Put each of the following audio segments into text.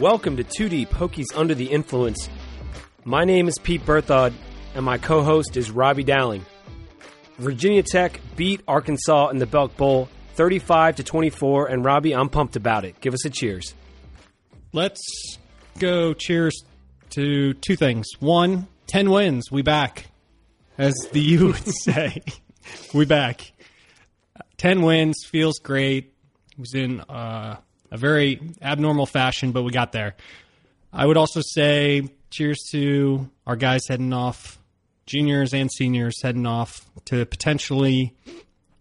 Welcome to Two Deep Hokies Under the Influence. My name is Pete Berthod, and my co host is Robbie Dowling. Virginia Tech beat Arkansas in the Belk Bowl 35 to 24, and Robbie, I'm pumped about it. Give us a cheers. Let's go cheers to two things. One, 10 wins. We back. As the U would say. we back. 10 wins. Feels great. It was in uh, a very abnormal fashion, but we got there. I would also say cheers to our guys heading off, juniors and seniors heading off to potentially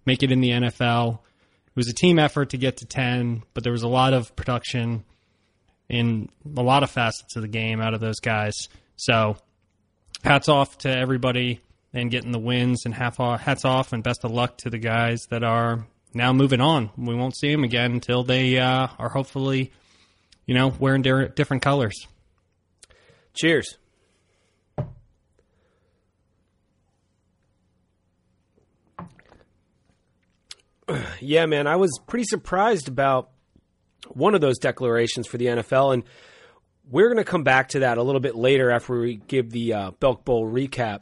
make it in the NFL. It was a team effort to get to 10, but there was a lot of production in a lot of facets of the game out of those guys. So hats off to everybody and getting the wins and half hats off and best of luck to the guys that are now moving on. We won't see them again until they uh, are hopefully, you know, wearing different colors. Cheers. Yeah, man, I was pretty surprised about one of those declarations for the NFL, and we're going to come back to that a little bit later after we give the uh, Belk Bowl recap.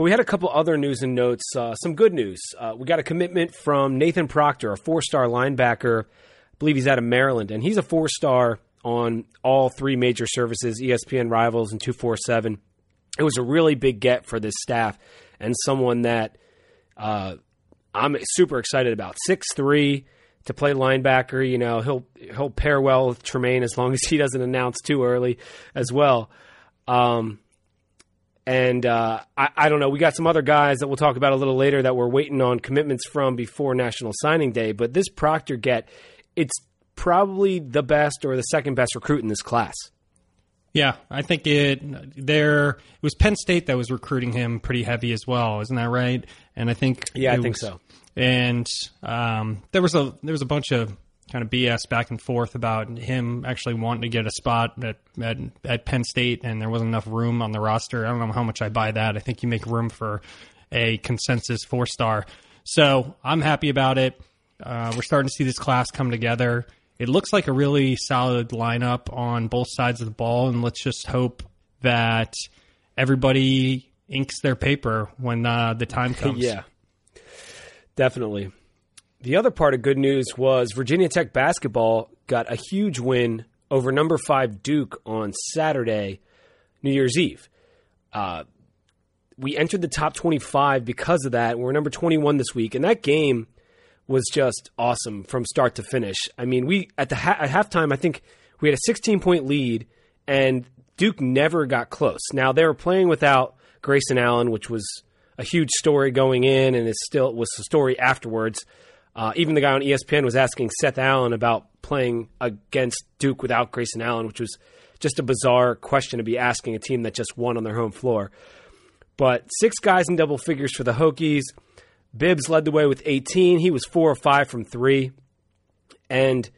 But we had a couple other news and notes. Uh, some good news. Uh, we got a commitment from Nathan Proctor, a four star linebacker. I believe he's out of Maryland, and he's a four star on all three major services ESPN, Rivals, and 247. It was a really big get for this staff and someone that uh, I'm super excited about. Six three to play linebacker. You know, he'll he'll pair well with Tremaine as long as he doesn't announce too early as well. Um, and uh, I, I, don't know. We got some other guys that we'll talk about a little later that we're waiting on commitments from before National Signing Day. But this Proctor get, it's probably the best or the second best recruit in this class. Yeah, I think it. There, it was Penn State that was recruiting him pretty heavy as well, isn't that right? And I think yeah, I think was, so. And um, there was a there was a bunch of kind of BS back and forth about him actually wanting to get a spot at, at, at Penn State, and there wasn't enough room on the roster. I don't know how much I buy that. I think you make room for a consensus four star. So I'm happy about it. Uh, we're starting to see this class come together. It looks like a really solid lineup on both sides of the ball, and let's just hope that everybody inks their paper when uh, the time comes. yeah, definitely. The other part of good news was Virginia Tech basketball got a huge win over number five Duke on Saturday, New Year's Eve. Uh, we entered the top 25 because of that. We're number 21 this week, and that game was just awesome from start to finish. I mean, we at the ha- at halftime, I think we had a 16 point lead, and Duke never got close. Now they were playing without Grayson Allen, which was a huge story going in, and it still was a story afterwards. Uh, even the guy on ESPN was asking Seth Allen about playing against Duke without Grayson Allen, which was just a bizarre question to be asking a team that just won on their home floor. But six guys in double figures for the Hokies. Bibbs led the way with 18. He was four or five from three. And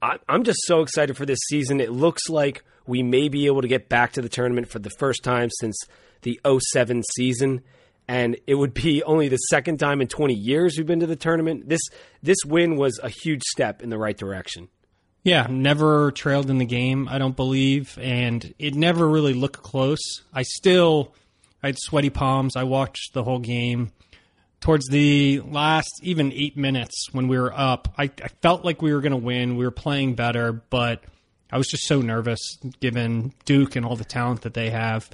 I'm just so excited for this season. It looks like we may be able to get back to the tournament for the first time since the 07 season and it would be only the second time in 20 years we've been to the tournament. This this win was a huge step in the right direction. Yeah, never trailed in the game, I don't believe, and it never really looked close. I still I had sweaty palms. I watched the whole game. Towards the last even eight minutes when we were up, I, I felt like we were going to win. We were playing better, but I was just so nervous given Duke and all the talent that they have.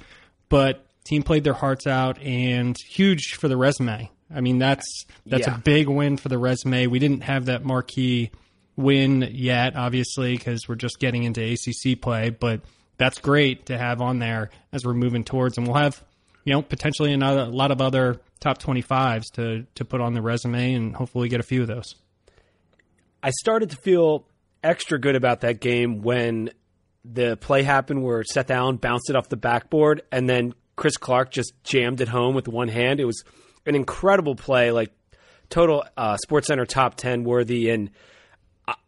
But Team played their hearts out and huge for the resume. I mean, that's that's yeah. a big win for the resume. We didn't have that marquee win yet, obviously, because we're just getting into ACC play, but that's great to have on there as we're moving towards, and we'll have you know potentially another, a lot of other top 25s to to put on the resume, and hopefully get a few of those. I started to feel extra good about that game when the play happened where Seth Allen bounced it off the backboard and then Chris Clarke just jammed it home with one hand. It was an incredible play, like total uh, Sports Center top ten worthy. And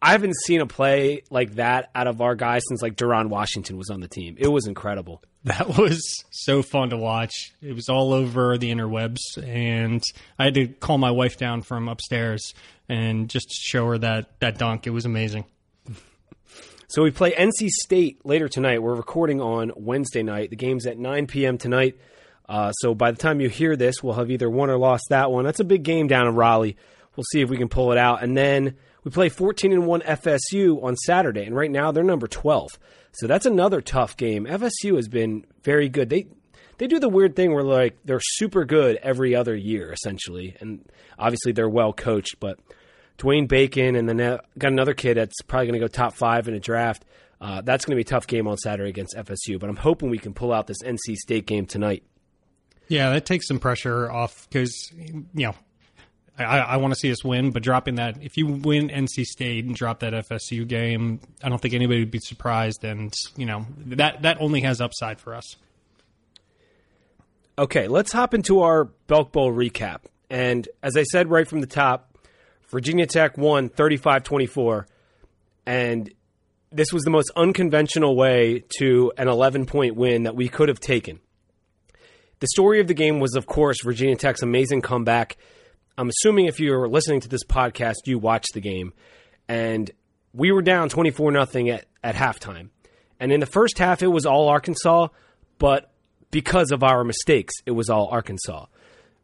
I haven't seen a play like that out of our guys since like Deron Washington was on the team. It was incredible. That was so fun to watch. It was all over the interwebs, and I had to call my wife down from upstairs and just show her that that dunk. It was amazing. So we play NC State later tonight. We're recording on Wednesday night. The game's at 9 p.m. tonight. Uh, so by the time you hear this, we'll have either won or lost that one. That's a big game down in Raleigh. We'll see if we can pull it out. And then we play 14 and 1 FSU on Saturday, and right now they're number 12. So that's another tough game. FSU has been very good. They they do the weird thing where like they're super good every other year essentially, and obviously they're well coached. But Dwayne Bacon and then got another kid that's probably going to go top five in a draft. Uh, that's going to be a tough game on Saturday against FSU. But I'm hoping we can pull out this NC State game tonight. Yeah, that takes some pressure off because you know I, I want to see us win, but dropping that, if you win NC State and drop that FSU game, I don't think anybody would be surprised. And you know that that only has upside for us. Okay, let's hop into our Belk Bowl recap. And as I said right from the top, Virginia Tech won 35 24. And this was the most unconventional way to an 11 point win that we could have taken. The story of the game was, of course, Virginia Tech's amazing comeback I'm assuming if you're listening to this podcast, you watched the game, and we were down 24 nothing at at halftime. And in the first half, it was all Arkansas, but because of our mistakes, it was all Arkansas.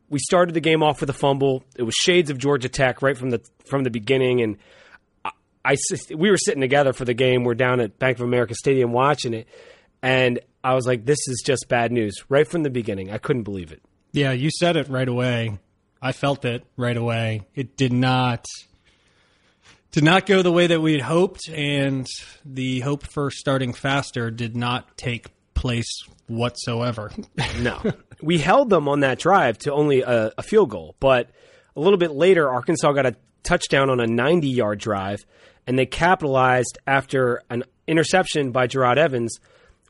We started the game off with a fumble. It was shades of Georgia Tech right from the from the beginning, and I, I we were sitting together for the game. We're down at Bank of America Stadium watching it, and I was like, "This is just bad news." Right from the beginning, I couldn't believe it. Yeah, you said it right away. I felt it right away. It did not did not go the way that we had hoped, and the hope for starting faster did not take place whatsoever. no, we held them on that drive to only a, a field goal, but a little bit later, Arkansas got a touchdown on a 90 yard drive, and they capitalized after an interception by Jerod Evans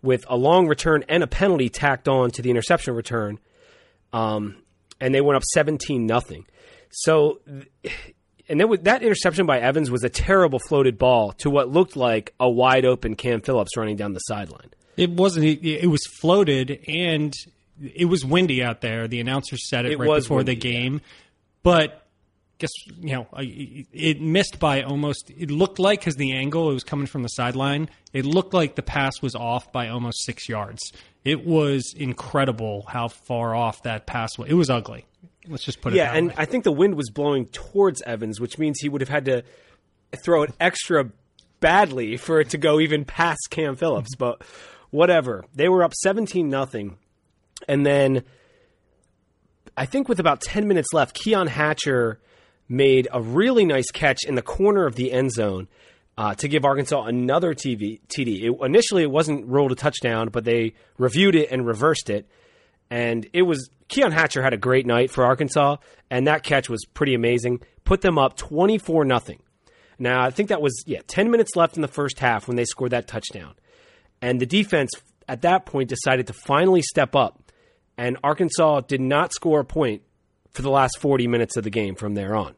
with a long return and a penalty tacked on to the interception return. Um, and they went up 17 nothing. So, and then that interception by Evans was a terrible floated ball to what looked like a wide open Cam Phillips running down the sideline. It wasn't. It was floated, and it was windy out there. The announcer said it, it right before windy, the game, yeah. but guess you know it missed by almost. It looked like because the angle it was coming from the sideline. It looked like the pass was off by almost six yards. It was incredible how far off that pass was. It was ugly. Let's just put it. Yeah, and way. I think the wind was blowing towards Evans, which means he would have had to throw it extra badly for it to go even past Cam Phillips. But whatever, they were up seventeen nothing, and then I think with about ten minutes left, Keon Hatcher made a really nice catch in the corner of the end zone uh, to give Arkansas another TV, TD. It, initially, it wasn't ruled a touchdown, but they reviewed it and reversed it. And it was Keon Hatcher had a great night for Arkansas, and that catch was pretty amazing. Put them up 24 nothing. Now, I think that was, yeah, 10 minutes left in the first half when they scored that touchdown. And the defense at that point decided to finally step up, and Arkansas did not score a point for the last 40 minutes of the game from there on.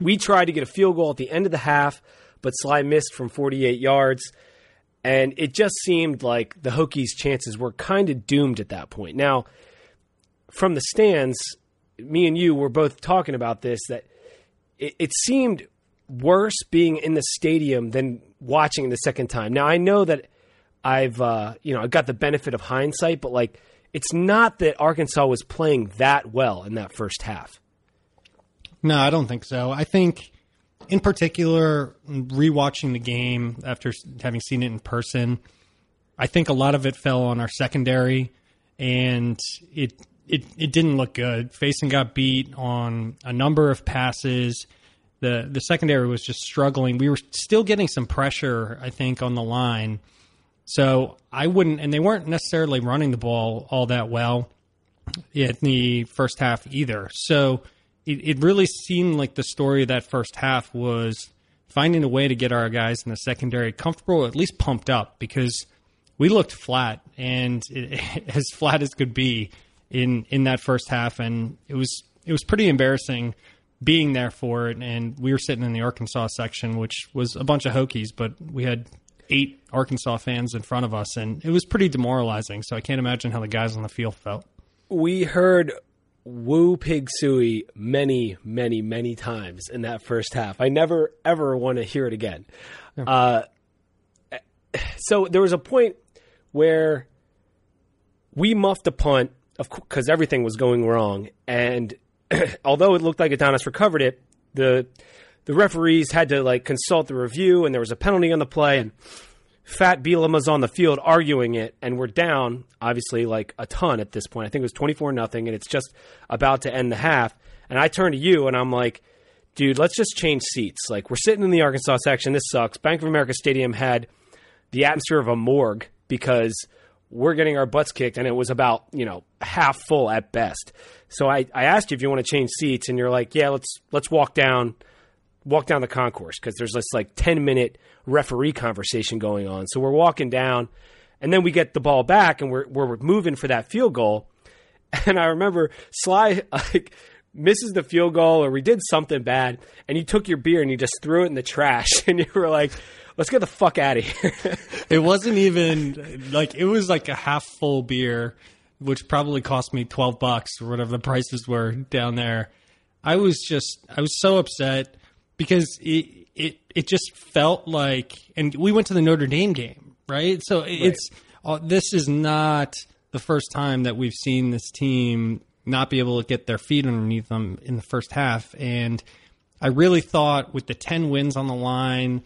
We tried to get a field goal at the end of the half but Slye missed from 48 yards. And it just seemed like the Hokies' chances were kind of doomed at that point. Now, from the stands, me and you were both talking about this that it, it seemed worse being in the stadium than watching the second time. Now, I know that I've uh, you know I got the benefit of hindsight, but like it's not that Arkansas was playing that well in that first half. No, I don't think so. I think in particular, rewatching the game after having seen it in person, I think a lot of it fell on our secondary, and it it it didn't look good. Facyson got beat on a number of passes. The the secondary was just struggling. We were still getting some pressure, I think, on the line. So I wouldn't, and they weren't necessarily running the ball all that well in the first half either. So it, it really seemed like the story of that first half was finding a way to get our guys in the secondary comfortable, at least pumped up, because we looked flat and it, as flat as could be in in that first half, and it was it was pretty embarrassing being there for it. And we were sitting in the Arkansas section, which was a bunch of Hokies, but we had eight Arkansas fans in front of us, and it was pretty demoralizing. So I can't imagine how the guys on the field felt. We heard woo pig Suey many, many, many times in that first half. I never ever want to hear it again. Uh, so there was a point where we muffed a punt because everything was going wrong, and although it looked like Adonis recovered it, the the referees had to like consult the review, and there was a penalty on the play, and Fat Bielema was on the field arguing it, and we're down obviously like a ton at this point. I think it was twenty four nothing, and it's just about to end the half. And I turn to you, and I'm like, dude, let's just change seats. Like we're sitting in the Arkansas section. This sucks. Bank of America Stadium had the atmosphere of a morgue because we're getting our butts kicked, and it was about you know half full at best. So I, I asked you if you want to change seats, and you're like, yeah, let's let's walk down walk down the concourse because there's this like 10 minute referee conversation going on. So we're walking down, and then we get the ball back, and we're we're moving for that field goal. And I remember Slye like misses the field goal, or we did something bad, and you took your beer and you just threw it in the trash, and you were like, "Let's get the fuck out of here." it wasn't even like it was like a half full beer, which probably cost me twelve bucks or whatever the prices were down there. I was just I was so upset because it it it just felt like, and we went to the Notre Dame game, right? So it's uh, this is not the first time that we've seen this team not be able to get their feet underneath them in the first half, and I really thought with the ten wins on the line,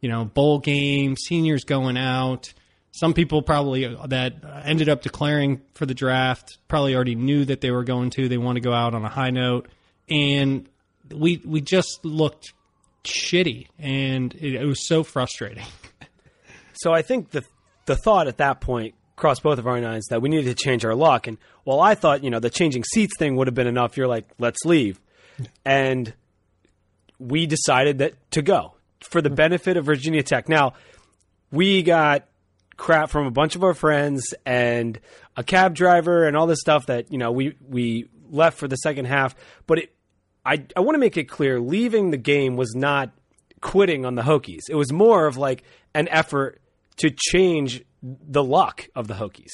you know, bowl game, seniors going out. Some people probably uh, that ended up declaring for the draft probably already knew that they were going to. They want to go out on a high note, and we we just looked shitty, and it, it was so frustrating. So I think the the thought at that point crossed both of our minds that we needed to change our luck. And while I thought, you know, the changing seats thing would have been enough, you're like, let's leave. And we decided that to go for the mm-hmm. benefit of Virginia Tech. Now, we got crap from a bunch of our friends and a cab driver and all this stuff that, you know, we we left for the second half, but it I, I want to make it clear leaving the game was not quitting on the Hokies. It was more of like an effort to change the luck of the Hokies.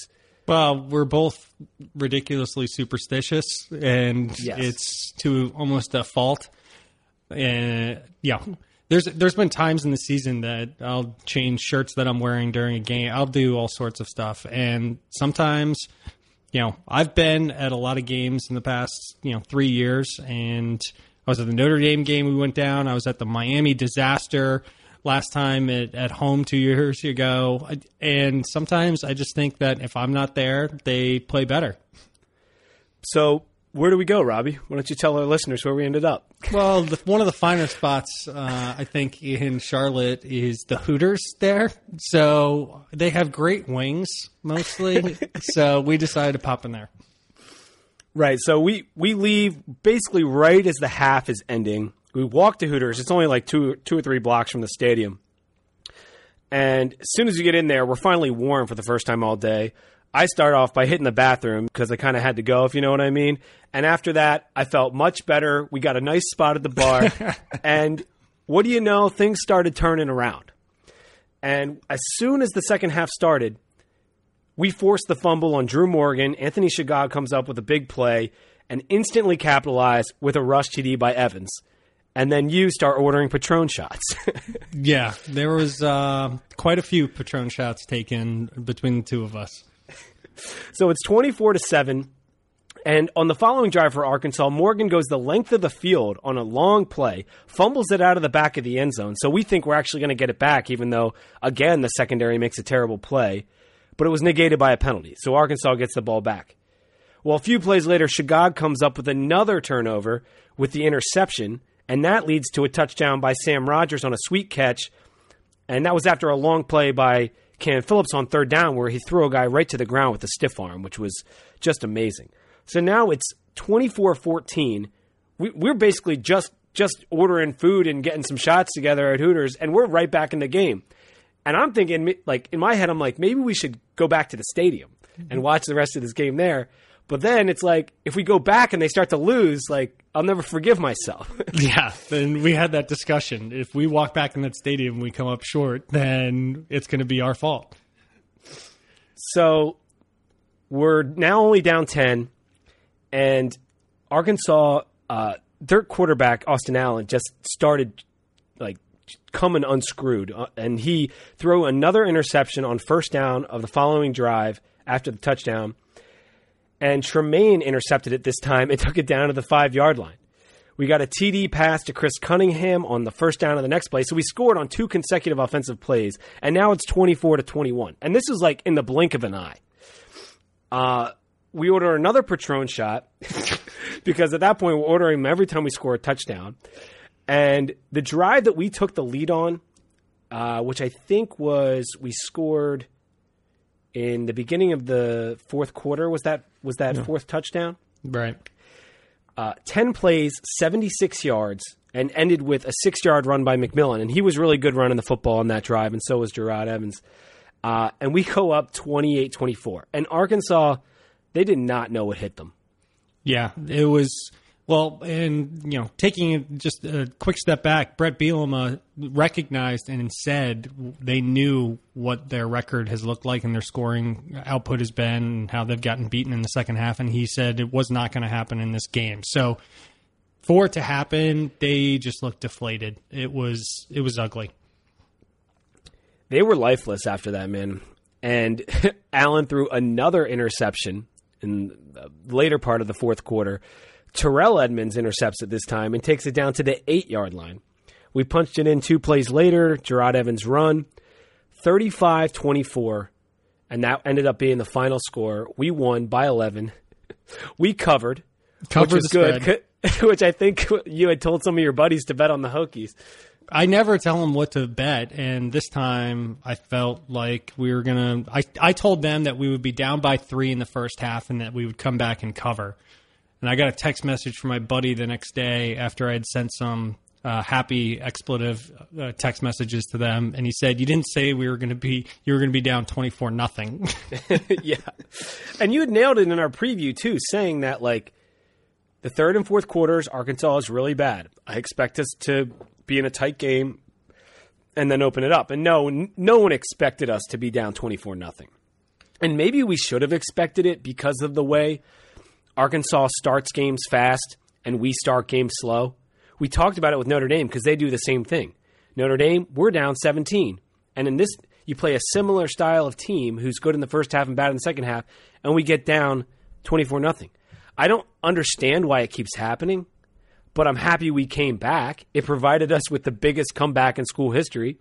Well, we're both ridiculously superstitious, and yes. it's to almost a fault. And uh, yeah, there's there's been times in the season that I'll change shirts that I'm wearing during a game. I'll do all sorts of stuff, and sometimes you know, I've been at a lot of games in the past, you know, three years, and I was at the Notre Dame game. We went down. I was at the Miami disaster last time at, at home two years ago, and sometimes I just think that if I'm not there, they play better. So where do we go, Robbie? Why don't you tell our listeners where we ended up? Well, the, one of the finer spots, uh, I think, in Charlotte is the Hooters there. So they have great wings, mostly. so we decided to pop in there. Right. So we, we leave basically right as the half is ending. We walk to Hooters. It's only like two, two or three blocks from the stadium. And as soon as you get in there, we're finally warm for the first time all day. I start off by hitting the bathroom because I kind of had to go, if you know what I mean. And after that, I felt much better. We got a nice spot at the bar. and what do you know? Things started turning around. And as soon as the second half started, we forced the fumble on Drew Morgan. Anthony Shegog comes up with a big play and instantly capitalized with a rush TD by Evans. And then you start ordering Patron shots. yeah, there was uh, quite a few Patron shots taken between the two of us. So it's 24 to 7. And on the following drive for Arkansas, Morgan goes the length of the field on a long play, fumbles it out of the back of the end zone. So we think we're actually going to get it back, even though, again, the secondary makes a terrible play. But it was negated by a penalty. So Arkansas gets the ball back. Well, a few plays later, Shegog comes up with another turnover with the interception, and that leads to a touchdown by Sam Rogers on a sweet catch. And that was after a long play by Cam Phillips on third down where he threw a guy right to the ground with a stiff arm, which was just amazing. So now it's 24 14. We, we're basically just just ordering food and getting some shots together at Hooters, and we're right back in the game. And I'm thinking, like in my head, I'm like, maybe we should go back to the stadium and mm-hmm. watch the rest of this game there. But then it's like if we go back and they start to lose, like I'll never forgive myself. yeah, then we had that discussion. If we walk back in that stadium and we come up short, then it's going to be our fault. So we're now only down 10 and Arkansas uh, their quarterback Austin Allen just started like coming unscrewed, uh, and he threw another interception on first down of the following drive after the touchdown. And Tremaine intercepted it this time and took it down to the five yard line. We got a TD pass to Chris Cunningham on the first down of the next play. So we scored on two consecutive offensive plays, and now it's 24 to 21. And this is like in the blink of an eye. Uh, we order another Patron shot because at that point we're ordering them every time we score a touchdown. And the drive that we took the lead on, uh, which I think was we scored in the beginning of the fourth quarter, was that was that fourth touchdown? Right. Uh, Ten plays, seventy six yards, and ended with a six yard run by McMillian. And he was really good running the football on that drive, and so was Jerod Evans. Uh, and we go up 28-24. And Arkansas, they did not know what hit them. Yeah, it was well, and you know, taking just a quick step back, Bret Bielema recognized and said they knew what their record has looked like and their scoring output has been, and how they've gotten beaten in the second half, and he said it was not going to happen in this game. So, for it to happen, they just looked deflated. It was it was ugly. They were lifeless after that, man. And Allen threw another interception in the later part of the fourth quarter Terrell Edmunds intercepts it this time and takes it down to the eight yard line. We punched it in two plays later. Jerod Evans run 35 24, and that ended up being the final score. We won by 11. we covered, covered which is good, which I think you had told some of your buddies to bet on the Hokies. I never tell them what to bet, and this time I felt like we were gonna. I I told them that we would be down by three in the first half, and that we would come back and cover. And I got a text message from my buddy the next day after I had sent some uh, happy expletive uh, text messages to them, and he said, "You didn't say we were going to be you were going to be down twenty four nothing." yeah, and you had nailed it in our preview too, saying that like the third and fourth quarters, Arkansas is really bad. I expect us to be in a tight game and then open it up. And no, no one expected us to be down twenty four nothing. And maybe we should have expected it because of the way Arkansas starts games fast and we start games slow. We talked about it with Notre Dame because they do the same thing. Notre Dame, we're down 17. And in this, you play a similar style of team who's good in the first half and bad in the second half, and we get down 24 nothing. I don't understand why it keeps happening, but I'm happy we came back. It provided us with the biggest comeback in school history.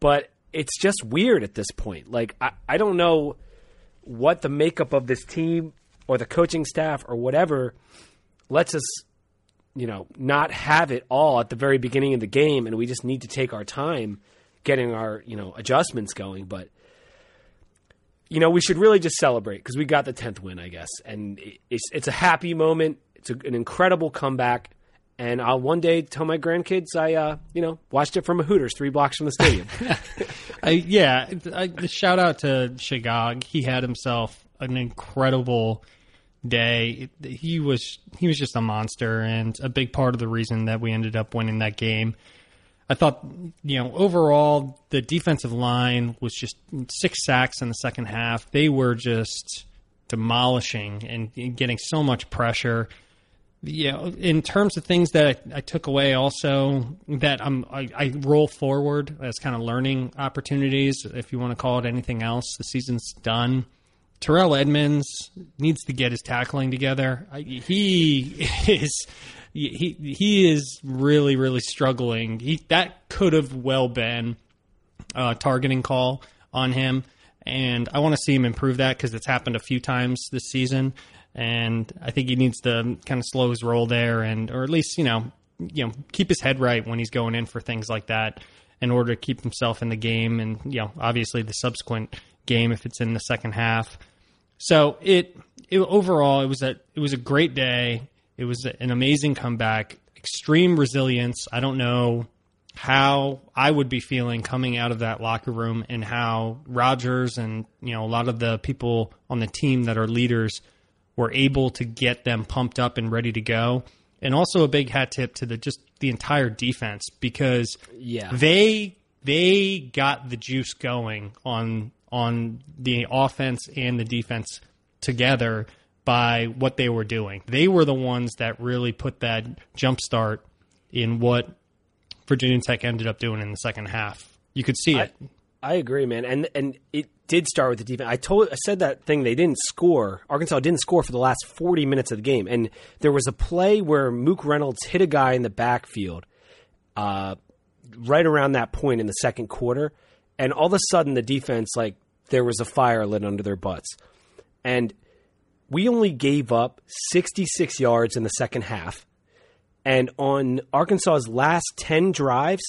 But it's just weird at this point. Like, I, I don't know what the makeup of this team or the coaching staff or whatever lets us you know not have it all at the very beginning of the game and we just need to take our time getting our you know adjustments going but you know we should really just celebrate because we got the 10th win i guess and it's it's a happy moment it's a, an incredible comeback and I'll one day tell my grandkids I, uh, you know, watched it from a Hooters three blocks from the stadium. I, yeah, I, shout out to Shegog. He had himself an incredible day. He was he was just a monster and a big part of the reason that we ended up winning that game. I thought, you know, overall the defensive line was just six sacks in the second half. They were just demolishing and getting so much pressure. You know, in terms of things that I, I took away, also that I'm I, I roll forward as kind of learning opportunities, if you want to call it anything else. The season's done Terrell Edmunds needs to get his tackling together. He is he he is really really struggling. He that could have well been a targeting call on him, and I want to see him improve that because it's happened a few times this season. And I think he needs to kind of slow his roll there, and or at least you know you know keep his head right when he's going in for things like that in order to keep himself in the game, and you know obviously the subsequent game if it's in the second half. So it, it overall it was a it was a great day. It was an amazing comeback, extreme resilience. I don't know how I would be feeling coming out of that locker room and how Rogers and you know a lot of the people on the team that are leaders were able to get them pumped up and ready to go. And also a big hat tip to the just the entire defense because yeah. they they got the juice going on on the offense and the defense together by what they were doing. They were the ones that really put that jump start in what Virginia Tech ended up doing in the second half. You could see it. I agree, man, and and it did start with the defense. I told, I said that thing. They didn't score. Arkansas didn't score for the last forty minutes of the game, and there was a play where Mook Reynolds hit a guy in the backfield, uh, right around that point in the second quarter, and all of a sudden the defense like there was a fire lit under their butts, and we only gave up sixty six yards in the second half, and on Arkansas's last ten drives,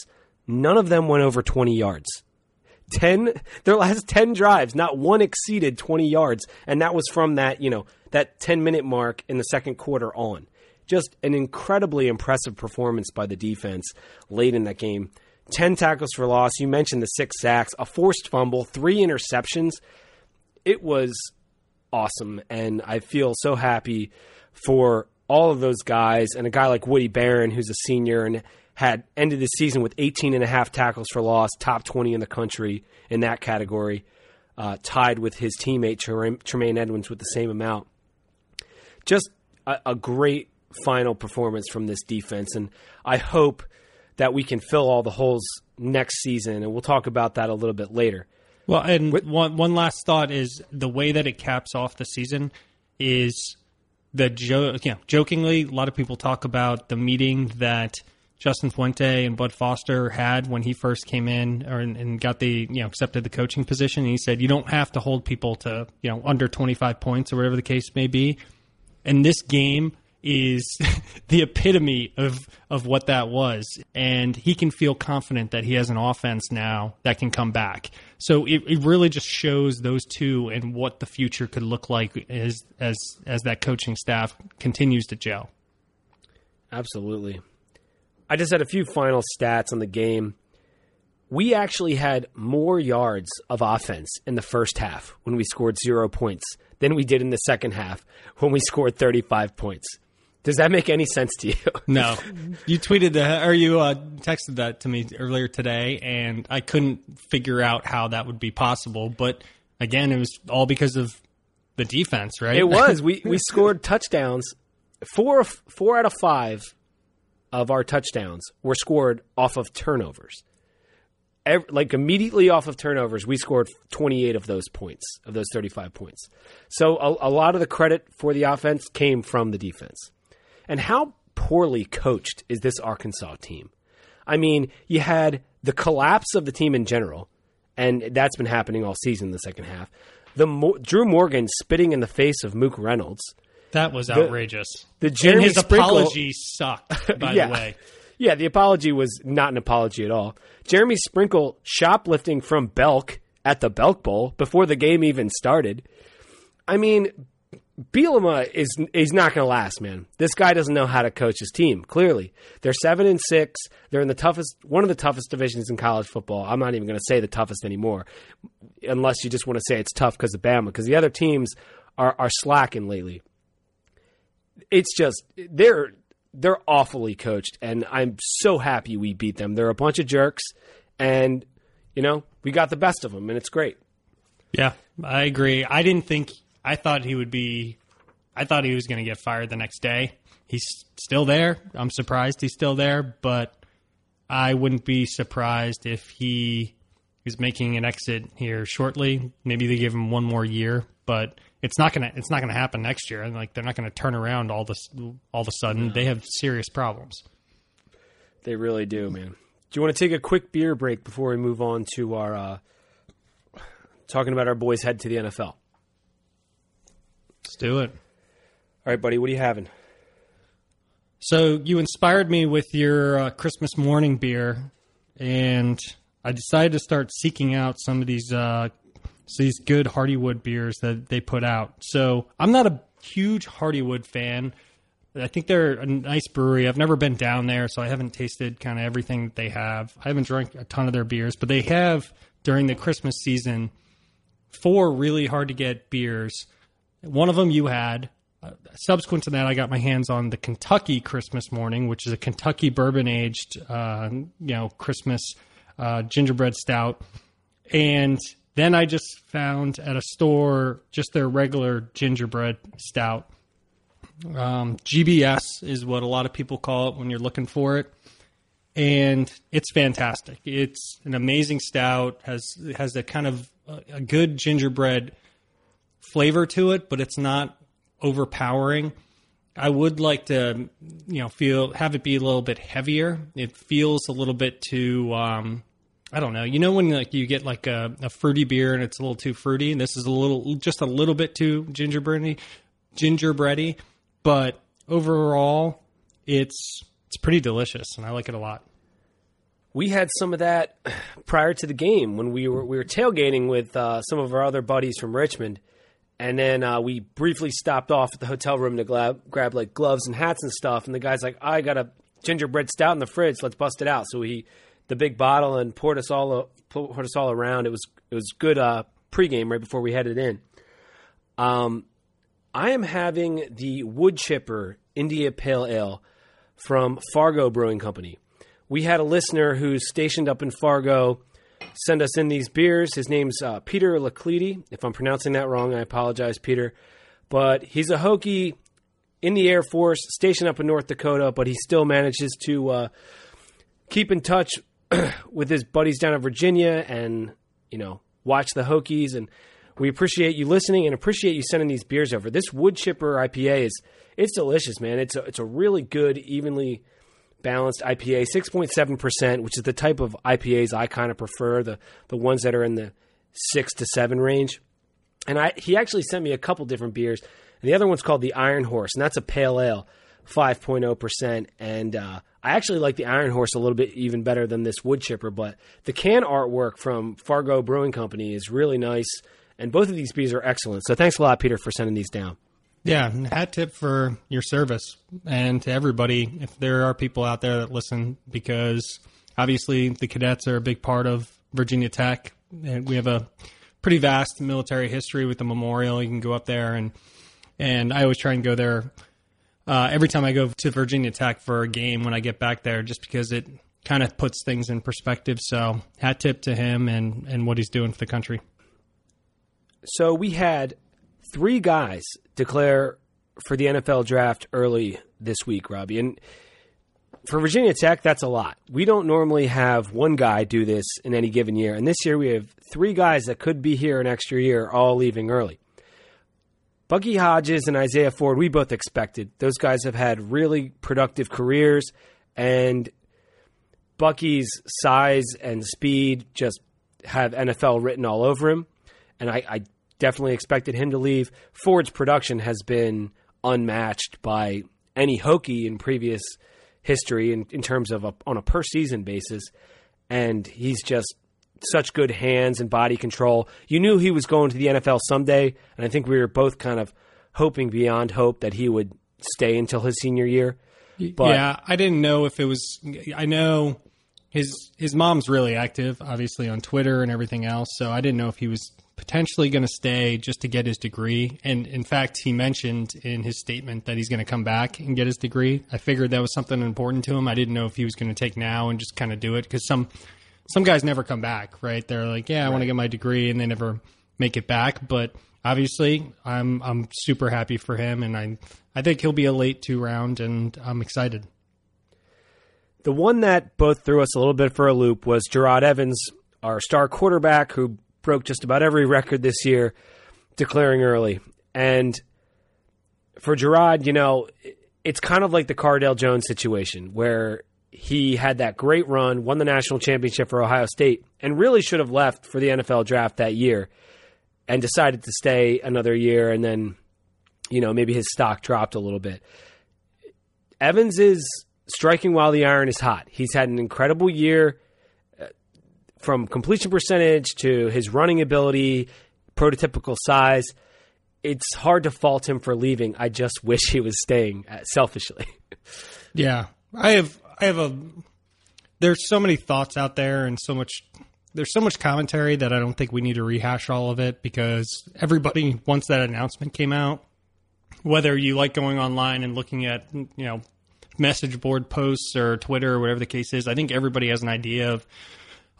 none of them went over twenty yards. 10 their last 10 drives not one exceeded 20 yards. And that was from that you know that 10 minute mark in the second quarter on. Just an incredibly impressive performance by the defense late in that game 10 tackles for loss you mentioned the six sacks a forced fumble three interceptions it was awesome and i feel so happy for all of those guys and a guy like woody baron who's a senior and had ended the season with 18 and a half tackles for loss, top 20 in the country in that category, uh, tied with his teammate Tremaine Edmunds with the same amount. Just a, a great final performance from this defense, and I hope that we can fill all the holes next season, and we'll talk about that a little bit later. Well, and one one last thought is the way that it caps off the season is the jo- you know, jokingly a lot of people talk about the meeting that Justin Fuente and Bud Foster had when he first came in or, and got the you know accepted the coaching position. And he said you don't have to hold people to you know under 25 points or whatever the case may be. And this game is the epitome of of what that was, and he can feel confident that he has an offense now that can come back. So it, it really just shows those two and what the future could look like as as as that coaching staff continues to gel. Absolutely. I just had a few final stats on the game. We actually had more yards of offense in the first half when we scored zero points than we did in the second half when we scored 35 points. Does that make any sense to you? No. You tweeted that, or you uh, texted that to me earlier today, and I couldn't figure out how that would be possible. But again, it was all because of the defense, right? It was. we we scored touchdowns. Four four out of five of our touchdowns were scored off of turnovers. Every, like immediately off of turnovers, we scored 28 of those points, of those 35 points. So a, a lot of the credit for the offense came from the defense. And how poorly coached is this Arkansas team? I mean, you had the collapse of the team in general, and that's been happening all season in the second half. The Mo- Drew Morgan spitting in the face of Mook Reynolds that was outrageous. The, the Jeremy and his Sprinkle, apology sucked. By yeah. the way, yeah, the apology was not an apology at all. Jeremy Sprinkle shoplifting from Belk at the Belk Bowl before the game even started. I mean, Bielema is is not going to last, man. This guy doesn't know how to coach his team. Clearly, they're seven and six. They're in the toughest, one of the toughest divisions in college football. I'm not even going to say the toughest anymore, unless you just want to say it's tough because of Bama. Because the other teams are are slacking lately it's just they're they're awfully coached, and I'm so happy we beat them. They're a bunch of jerks, and you know we got the best of them, and it's great. Yeah, I agree. I didn't think I thought he would be. I thought he was going to get fired the next day. He's still there. I'm surprised he's still there, but I wouldn't be surprised if he is making an exit here shortly. Maybe they give him one more year, but it's not gonna it's not gonna happen next year. And like they're not gonna turn around all this all of a sudden. They have serious problems. They really do, man. Do you want to take a quick beer break before we move on to our uh, talking about our boys head to the NFL? Let's do it. All right, buddy. What are you having? So you inspired me with your uh, Christmas morning beer, and I decided to start seeking out some of these uh, these good Hardywood beers that they put out. So I'm not a huge Hardywood fan. I think they're a nice brewery. I've never been down there, so I haven't tasted kind of everything that they have. I haven't drank a ton of their beers, but they have during the Christmas season four really hard to get beers. One of them you had. Uh, subsequent to that, I got my hands on the Kentucky Christmas Morning, which is a Kentucky bourbon aged, uh, you know, Christmas uh, gingerbread stout, and then I just found at a store just their regular gingerbread stout. Um, GBS is what a lot of people call it when you're looking for it. and it's fantastic. It's an amazing stout. has has a kind of a, a good gingerbread flavor to it, but it's not overpowering. I would like to, you know, feel have it be a little bit heavier. It feels a little bit too. Um, I don't know. You know when like you get like a, a fruity beer and it's a little too fruity, and this is a little just a little bit too gingerbready, gingerbready. But overall, it's it's pretty delicious, and I like it a lot. We had some of that prior to the game when we were we were tailgating with uh, some of our other buddies from Richmond, and then uh, we briefly stopped off at the hotel room to grab, grab like gloves and hats and stuff. And the guy's like, "I got a gingerbread stout in the fridge. Let's bust it out." So he the big bottle and poured us all poured us all around. It was it was good uh, pregame right before we headed in. Um, I am having the Wood Chipper India Pale Ale from Fargo Brewing Company. We had a listener who's stationed up in Fargo send us in these beers. His name's uh, Peter Laclede. If I'm pronouncing that wrong, I apologize, Peter. But he's a Hokie in the Air Force, stationed up in North Dakota, but he still manages to uh, keep in touch with his buddies down in Virginia and, you know, watch the Hokies. And we appreciate you listening and appreciate you sending these beers over. This Wood Chipper IPA is it's delicious, man. It's a, it's a really good, evenly balanced IPA, 6.7%, which is the type of IPAs I kind of prefer, the, the ones that are in the 6 to 7 range. And I he actually sent me a couple different beers. And the other one's called the Iron Horse, and that's a pale ale, 5.0%. And uh, I actually like the Iron Horse a little bit even better than this wood chipper, but the can artwork from Fargo Brewing Company is really nice. And both of these beers are excellent. So thanks a lot, Peter, for sending these down. Yeah, hat tip for your service and to everybody. If there are people out there that listen, because obviously the cadets are a big part of Virginia Tech, and we have a pretty vast military history with the memorial. You can go up there, and and I always try and go there uh, every time I go to Virginia Tech for a game when I get back there, just because it kind of puts things in perspective. So hat tip to him and and what he's doing for the country. So we had three guys declare for the NFL draft early this week, Robbie. And for Virginia Tech, that's a lot. We don't normally have one guy do this in any given year. And this year we have three guys that could be here an extra year all leaving early. Bucky Hodges and Isaiah Ford, we both expected. Those guys have had really productive careers, and Bucky's size and speed just have NFL written all over him. And I, I definitely expected him to leave. Ford's production has been unmatched by any Hokie in previous history in, in terms of a, on a per season basis. And he's just such good hands and body control. You knew he was going to the NFL someday, and I think we were both kind of hoping beyond hope that he would stay until his senior year. But, yeah, I didn't know if it was. I know his his mom's really active, obviously on Twitter and everything else. So I didn't know if he was potentially going to stay just to get his degree. And in fact, he mentioned in his statement that he's going to come back and get his degree. I figured that was something important to him. I didn't know if he was going to take now and just kind of do it because some some guys never come back, right? They're like, yeah, I right. want to get my degree, and they never make it back. But obviously, I'm I'm super happy for him, and I I think he'll be a late two round, and I'm excited. The one that both threw us a little bit for a loop was Jerod Evans, our star quarterback, who broke just about every record this year, declaring early. And for Jerod, you know, it's kind of like the Cardale Jones situation where he had that great run, won the national championship for Ohio State, and really should have left for the NFL draft that year and decided to stay another year and then, you know, maybe his stock dropped a little bit. Evans is striking while the iron is hot. He's had an incredible year from completion percentage to his running ability, prototypical size, it's hard to fault him for leaving. I just wish he was staying uh, selfishly. Yeah. I have I have a there's so many thoughts out there and so much there's so much commentary that I don't think we need to rehash all of it because everybody once that announcement came out whether you like going online and looking at you know message board posts or Twitter or whatever the case is, I think everybody has an idea of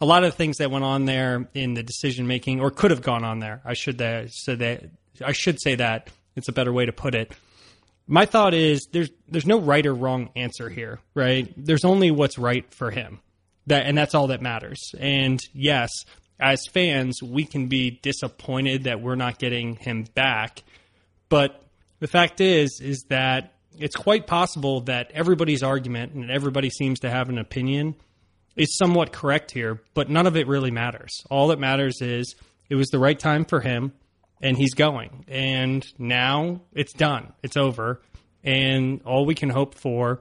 a lot of things that went on there in the decision making, or could have gone on there. I should say that I should say that it's a better way to put it. My thought is there's there's no right or wrong answer here, right? There's only what's right for him. That and that's all that matters. And yes, as fans, we can be disappointed that we're not getting him back, but the fact is is that it's quite possible that everybody's argument and everybody seems to have an opinion is somewhat correct here, but none of it really matters. All that matters is it was the right time for him and he's going. And now it's done. It's over. And all we can hope for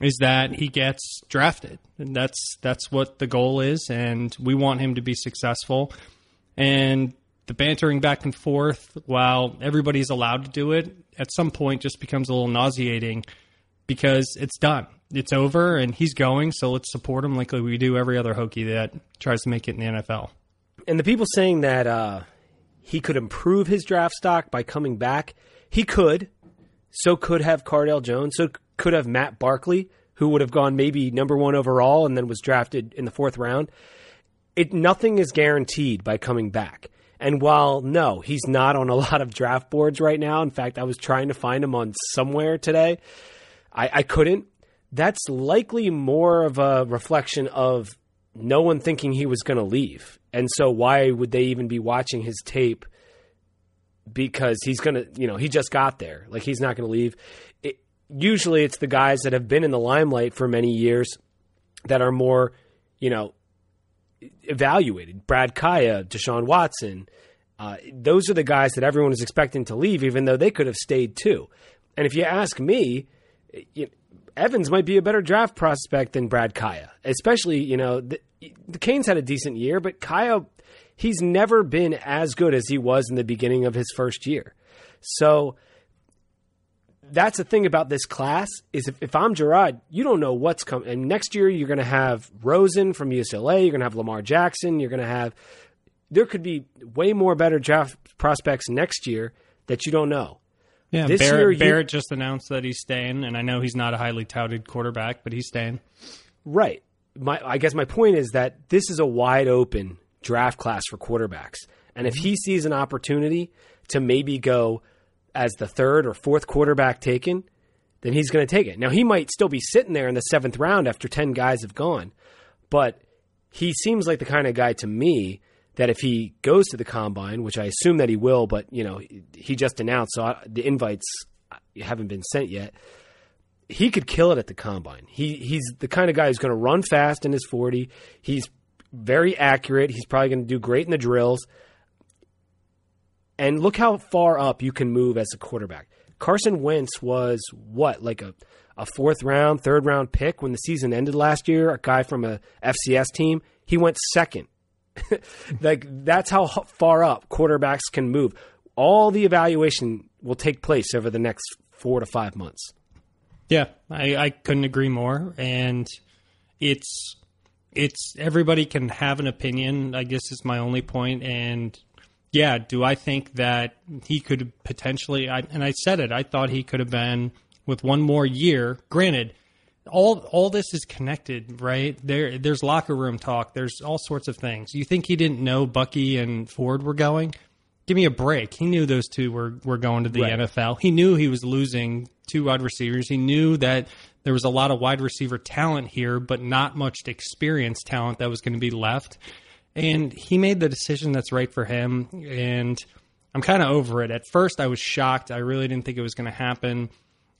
is that he gets drafted. And that's that's what the goal is and we want him to be successful. And the bantering back and forth while everybody's allowed to do it at some point just becomes a little nauseating because it's done. It's over and he's going, so let's support him like we do every other Hokie that tries to make it in the NFL. And the people saying that uh, he could improve his draft stock by coming back, he could. So could have Cardale Jones. So could have Matt Barkley, who would have gone maybe number one overall and then was drafted in the fourth round. It nothing is guaranteed by coming back. And while no, he's not on a lot of draft boards right now. In fact, I was trying to find him on somewhere today. I, I couldn't. That's likely more of a reflection of no one thinking he was going to leave. And so why would they even be watching his tape? Because he's going to, you know, he just got there. Like he's not going to leave. It, usually it's the guys that have been in the limelight for many years that are more, you know, evaluated. Brad Kaaya, Deshaun Watson. Uh, those are the guys that everyone is expecting to leave, even though they could have stayed too. And if you ask me, know, Evans might be a better draft prospect than Brad Kaaya, especially you know the, the Canes had a decent year, but Kaaya he's never been as good as he was in the beginning of his first year. So that's the thing about this class is if, if I'm Jerod, you don't know what's coming. And next year you're going to have Rosen from UCLA, you're going to have Lamar Jackson, you're going to have there could be way more better draft prospects next year that you don't know. Yeah, this Barrett, year you, Barrett just announced that he's staying, and I know he's not a highly touted quarterback, but he's staying. Right. My, I guess my point is that this is a wide open draft class for quarterbacks, and if he mm-hmm. sees an opportunity to maybe go as the third or fourth quarterback taken, then he's going to take it. Now he might still be sitting there in the seventh round after ten guys have gone, but he seems like the kind of guy to me that if he goes to the combine, which I assume that he will, but you know he just announced, so I, the invites haven't been sent yet. He could kill it at the combine. He he's the kind of guy who's going to run fast in his forty. He's very accurate. He's probably going to do great in the drills. And look how far up you can move as a quarterback. Carson Wentz was what like a a fourth round, third round pick when the season ended last year. A guy from a FCS team. He went second like that's how far up quarterbacks can move. All the evaluation will take place over the next four to five months. Yeah, I, I couldn't agree more. And it's it's everybody can have an opinion. I guess is my only point. And yeah, do I think that he could potentially? I, and I said it. I thought he could have been with one more year. Granted, all all this is connected, right? There there's locker room talk. There's all sorts of things. You think he didn't know Bucky and Ford were going? Give me a break. He knew those two were were going to the right. NFL. He knew he was losing two wide receivers. He knew that there was a lot of wide receiver talent here, but not much experienced talent that was going to be left. And he made the decision that's right for him. And I'm kind of over it. At first, I was shocked. I really didn't think it was going to happen.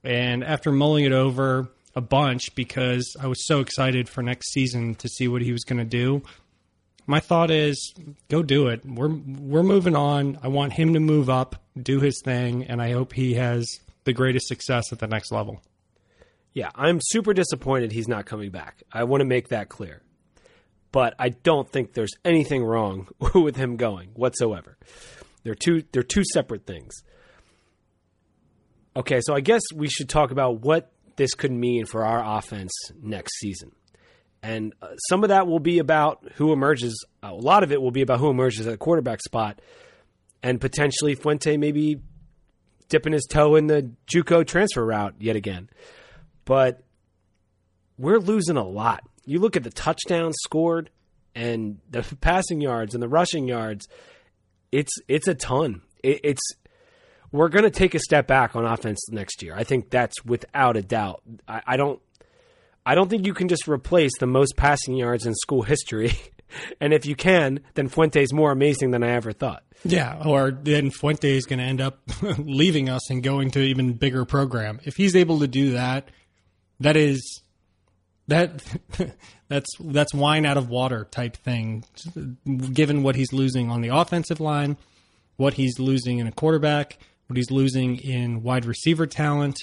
And after mulling it over, a bunch because I was so excited for next season to see what he was going to do. My thought is go do it. We're we're moving on. I want him to move up, do his thing, and I hope he has the greatest success at the next level. Yeah, I'm super disappointed he's not coming back. I want to make that clear. But I don't think there's anything wrong with him going whatsoever. They're two they're two separate things. Okay, so I guess we should talk about what this could mean for our offense next season. And uh, some of that will be about who emerges. A lot of it will be about who emerges at the quarterback spot, and potentially Fuente maybe dipping his toe in the JUCO transfer route yet again. But we're losing a lot. You look at the touchdowns scored and the passing yards and the rushing yards. It's it's a ton. It, it's we're going to take a step back on offense next year. I think that's without a doubt. I, I don't. I don't think you can just replace the most passing yards in school history. and if you can, then Fuente's more amazing than I ever thought. Yeah, or then Fuente is going to end up leaving us and going to an even bigger program. If he's able to do that, that is that that's that's wine out of water type thing. Given what he's losing on the offensive line, what he's losing in a quarterback, what he's losing in wide receiver talent,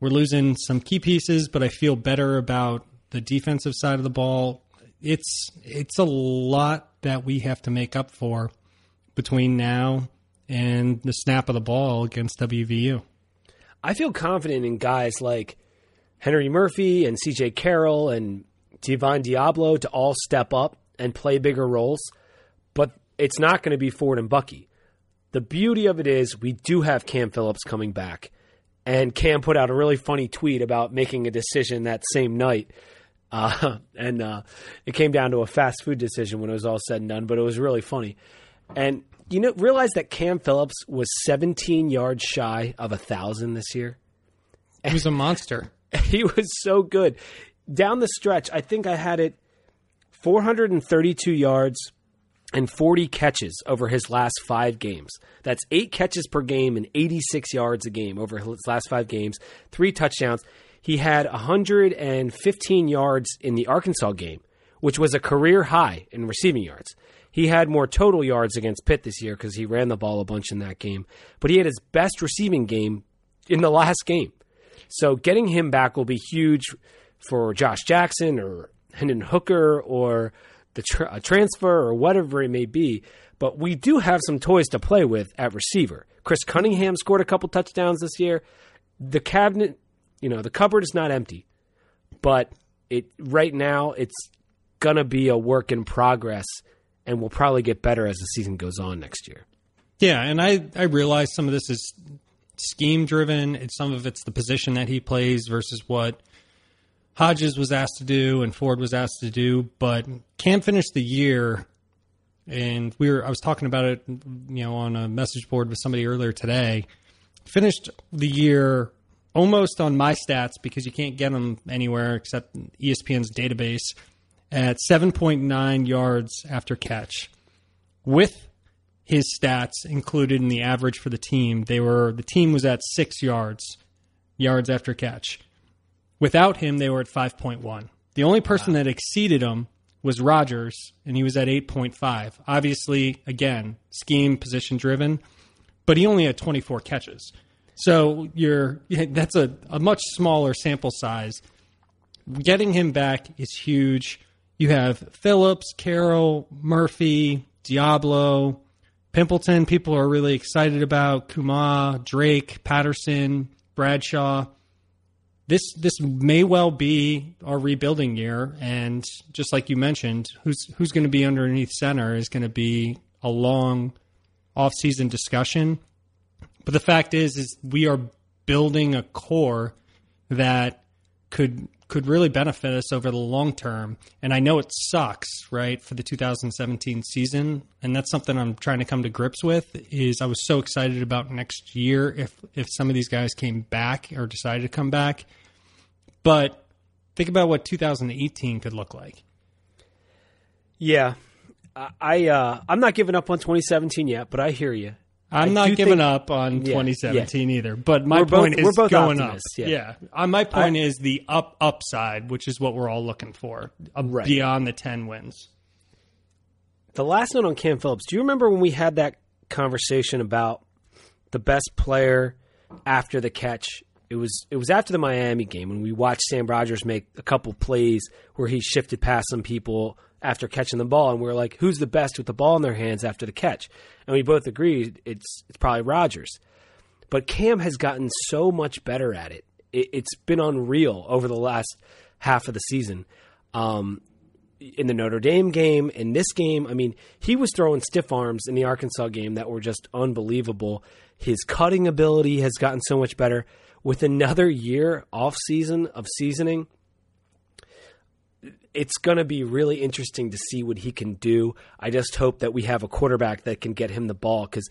we're losing some key pieces, but I feel better about the defensive side of the ball. It's it's a lot that we have to make up for between now and the snap of the ball against WVU. I feel confident in guys like Henry Murphy and CJ Carroll and Divine Deablo to all step up and play bigger roles, but it's not going to be Ford and Bucky. The beauty of it is we do have Cam Phillips coming back. And Cam put out a really funny tweet about making a decision that same night. Uh, and uh, it came down to a fast food decision when it was all said and done, but it was really funny. And you know, realize that Cam Phillips was 17 yards shy of a thousand this year. He was a monster. he was so good down the stretch, I think I had it 432 yards and 40 catches over his last five games. That's eight catches per game and 86 yards a game over his last five games, three touchdowns. He had 115 yards in the Arkansas game, which was a career high in receiving yards. He had more total yards against Pitt this year because he ran the ball a bunch in that game, but he had his best receiving game in the last game. So getting him back will be huge for Josh Jackson or Hendon Hooker or the tra- transfer or whatever it may be. But we do have some toys to play with at receiver. Chris Cunningham scored a couple touchdowns this year. The cabinet, you know, the cupboard is not empty, but it right now it's gonna be a work in progress, and will probably get better as the season goes on next year. Yeah, and I I realize some of this is scheme driven. It's some of it's the position that he plays versus what Hodges was asked to do and Ford was asked to do, but Cam finished the year. And we were, I was talking about it, you know, on a message board with somebody earlier today. Finished the year almost on my stats because you can't get them anywhere except ESPN's database at 7.9 yards after catch. With his stats included in the average for the team, they were the team was at 6 yards yards after catch. Without him, they were at 5.1. The only person wow. that exceeded him was Rogers, and he was at 8.5. Obviously, again, scheme position driven, but he only had 24 catches. So you're that's a, a much smaller sample size. Getting him back is huge. You have Phillips, Carroll, Murphy, Deablo, Pimpleton. People are really excited about Kumah, Drake, Patterson, Bradshaw this this may well be our rebuilding year, and just like you mentioned, who's who's going to be underneath center is going to be a long off-season discussion. But the fact is, is we are building a core that could could really benefit us over the long term. And I know it sucks, right, for the 2017 season, and that's something I'm trying to come to grips with. Is I was so excited about next year if if some of these guys came back or decided to come back, but think about what 2018 could look like. Yeah, I uh, I'm not giving up on 2017 yet, but I hear you. I'm I not giving think, up on yeah, 2017 yeah. either. But my we're point both, is going up. Yeah. yeah. Uh, my point I, is the up upside, which is what we're all looking for uh, right. beyond the 10 wins. The last note on Cam Phillips. Do you remember when we had that conversation about the best player after the catch? It was it was after the Miami game when we watched Sam Rogers make a couple plays where he shifted past some people after catching the ball, and we are like, who's the best with the ball in their hands after the catch? And we both agreed it's it's probably Rogers. But Cam has gotten so much better at it. it has been unreal over the last half of the season. Um, in the Notre Dame game, in this game, I mean, he was throwing stiff arms in the Arkansas game that were just unbelievable. His cutting ability has gotten so much better. With another year off season of seasoning, it's going to be really interesting to see what he can do. I just hope that we have a quarterback that can get him the ball because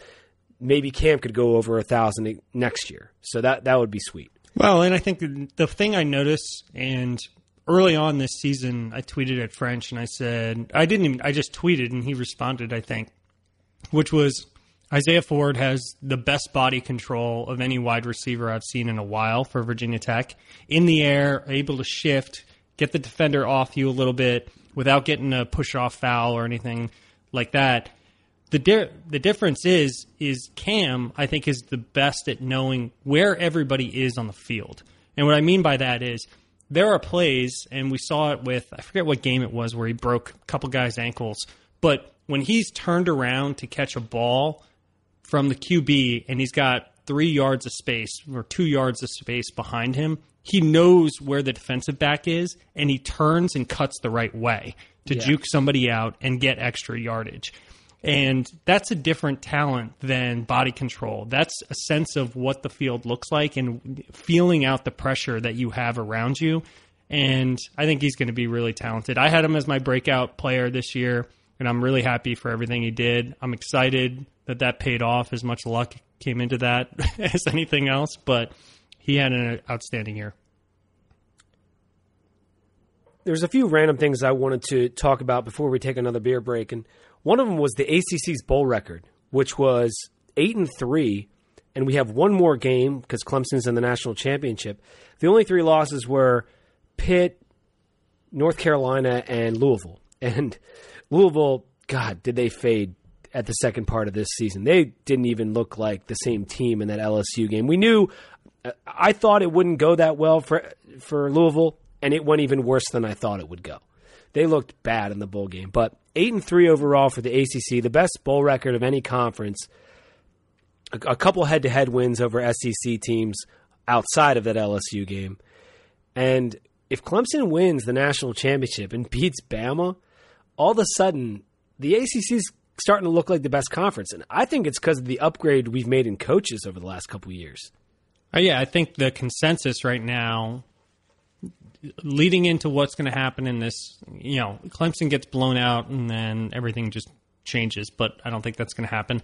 maybe Cam could go over a thousand next year. So that that would be sweet. Well, and I think the, the thing I noticed, and early on this season, I tweeted at French and I said, I didn't even, I just tweeted and he responded, I think, which was Isaiah Ford has the best body control of any wide receiver I've seen in a while for Virginia Tech. In the air, able to shift, get the defender off you a little bit without getting a push off foul or anything like that. The di- the difference is is Cam I think is the best at knowing where everybody is on the field. And what I mean by that is there are plays and we saw it with I forget what game it was where he broke a couple guys ankles, but when he's turned around to catch a ball from the QB and he's got 3 yards of space or 2 yards of space behind him, he knows where the defensive back is and he turns and cuts the right way to Yeah. juke somebody out and get extra yardage. And that's a different talent than body control. That's a sense of what the field looks like and feeling out the pressure that you have around you. And I think he's going to be really talented. I had him as my breakout player this year, and I'm really happy for everything he did. I'm excited that that paid off. As much luck came into that as anything else, but he had an outstanding year. There's a few random things I wanted to talk about before we take another beer break, and one of them was the ACC's bowl record, which was eight and three, and we have one more game because Clemson's in the national championship. The only three losses were Pitt, North Carolina, and Louisville. And Louisville, God, did they fade at the second part of this season? They didn't even look like the same team in that LSU game. We knew. Uh, I thought it wouldn't go that well for for Louisville, and it went even worse than I thought it would go. They looked bad in the bowl game, but eight and three overall for the ACC, the best bowl record of any conference. A, a couple head to head wins over SEC teams outside of that LSU game, and if Clemson wins the national championship and beats Bama, all of a sudden the ACC's starting to look like the best conference, and I think it's because of the upgrade we've made in coaches over the last couple years. Uh, yeah, I think the consensus right now, leading into what's going to happen in this, you know, Clemson gets blown out and then everything just changes, but I don't think that's going to happen.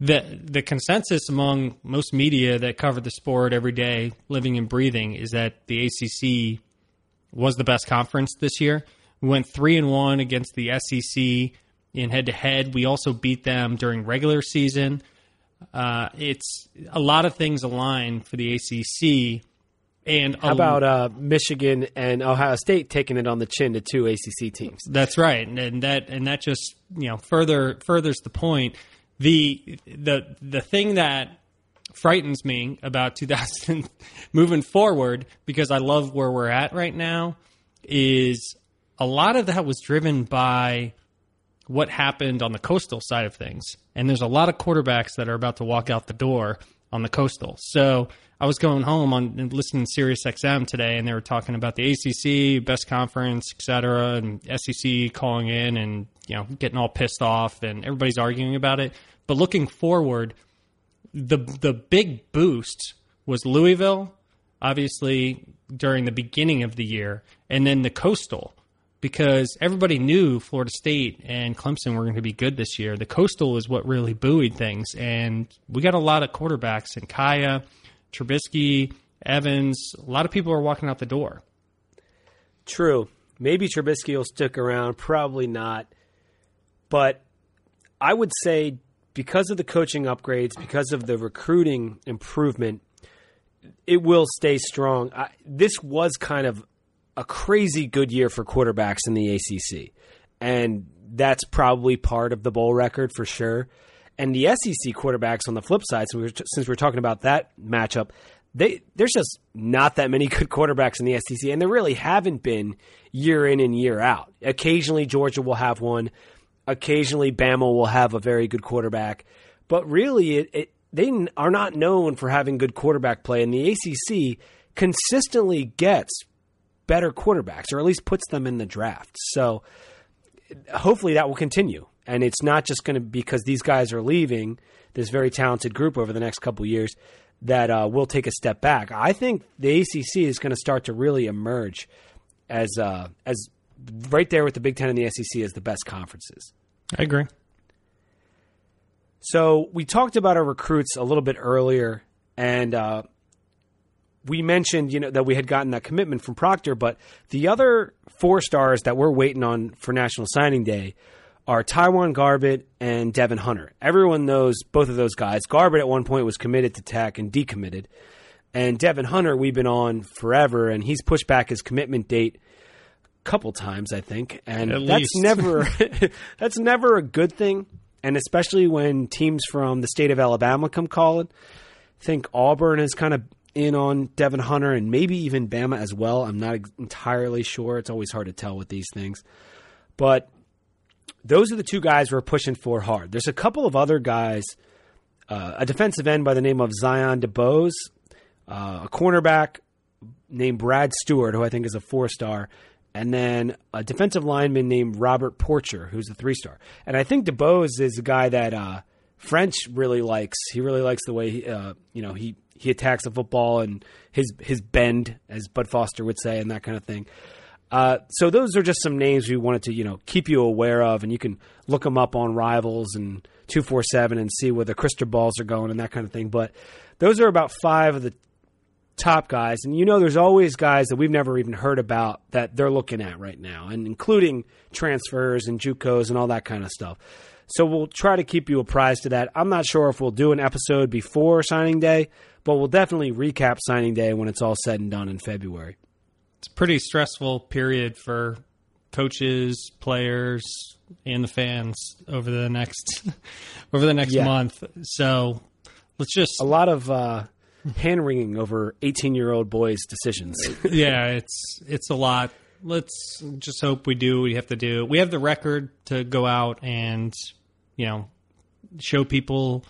The the consensus among most media that cover the sport every day, living and breathing, is that the ACC was the best conference this year. We went three and one against the SEC in head to head. We also beat them during regular season. Uh, it's a lot of things align for the ACC. And How about uh, Michigan and Ohio State taking it on the chin to two ACC teams? That's right, and, and that and that just you know further furthers the point. The the the thing that frightens me about 2000 moving forward because I love where we're at right now is a lot of that was driven by what happened on the coastal side of things. And there's a lot of quarterbacks that are about to walk out the door on the coastal. So I was going home on listening to Sirius XM today, and they were talking about the ACC, best conference, et cetera, and SEC calling in and you know getting all pissed off, and everybody's arguing about it. But looking forward, the the big boost was Louisville, obviously during the beginning of the year, and then the coastal because everybody knew Florida State and Clemson were going to be good this year. The coastal is what really buoyed things, and we got a lot of quarterbacks in Kaaya, Trubisky, Evans. A lot of people are walking out the door. True. Maybe Trubisky will stick around. Probably not. But I would say because of the coaching upgrades, because of the recruiting improvement, it will stay strong. I, this was kind of a crazy good year for quarterbacks in the ACC. And that's probably part of the bowl record for sure. And the SEC quarterbacks on the flip side, we're, since we're talking about that matchup, they there's just not that many good quarterbacks in the SEC, and there really haven't been year in and year out. Occasionally, Georgia will have one. Occasionally, Bama will have a very good quarterback, but really, it, it they are not known for having good quarterback play, and the ACC consistently gets better quarterbacks, or at least puts them in the draft. So hopefully that will continue. And it's not just going to because these guys are leaving this very talented group over the next couple years that uh, will take a step back. I think the ACC is going to start to really emerge as uh, as right there with the Big Ten and the SEC as the best conferences. I agree. So we talked about our recruits a little bit earlier, and uh, we mentioned you know that we had gotten that commitment from Proctor, but the other four stars that we're waiting on for National Signing Day are Taiwan Garbett and Devin Hunter. Everyone knows both of those guys. Garbett at one point was committed to Tech and decommitted, and Devin Hunter we've been on forever, and he's pushed back his commitment date a couple times, I think, and At that's least. never that's never a good thing, and especially when teams from the state of Alabama come calling. I think Auburn is kind of in on Devin Hunter and maybe even Bama as well. I'm not entirely sure. It's always hard to tell with these things. But those are the two guys we're pushing for hard. There's a couple of other guys, uh, a defensive end by the name of Zion DeBose, uh, a cornerback named Brad Stewart, who I think is a four star, and then a defensive lineman named Robert Porcher, who's a three star. And I think DeBose is a guy that uh, French really likes. He really likes the way he, uh, you know he he attacks the football and his his bend, as Bud Foster would say, and that kind of thing. Uh, so those are just some names we wanted to you know keep you aware of, and you can look them up on Rivals and two four seven and see where the crystal balls are going and that kind of thing. But those are about five of the top guys, and you know there's always guys that we've never even heard about that they're looking at right now, and including transfers and JUCOs and all that kind of stuff. So we'll try to keep you apprised of that. I'm not sure if we'll do an episode before signing day, but we'll definitely recap signing day when it's all said and done in February. It's a pretty stressful period for coaches, players, and the fans over the next over the next Yeah. month. So let's just A lot of uh, hand wringing over 18 year old boys' decisions. yeah, it's it's a lot. Let's just hope we do what we have to do. We have the record to go out and you know show people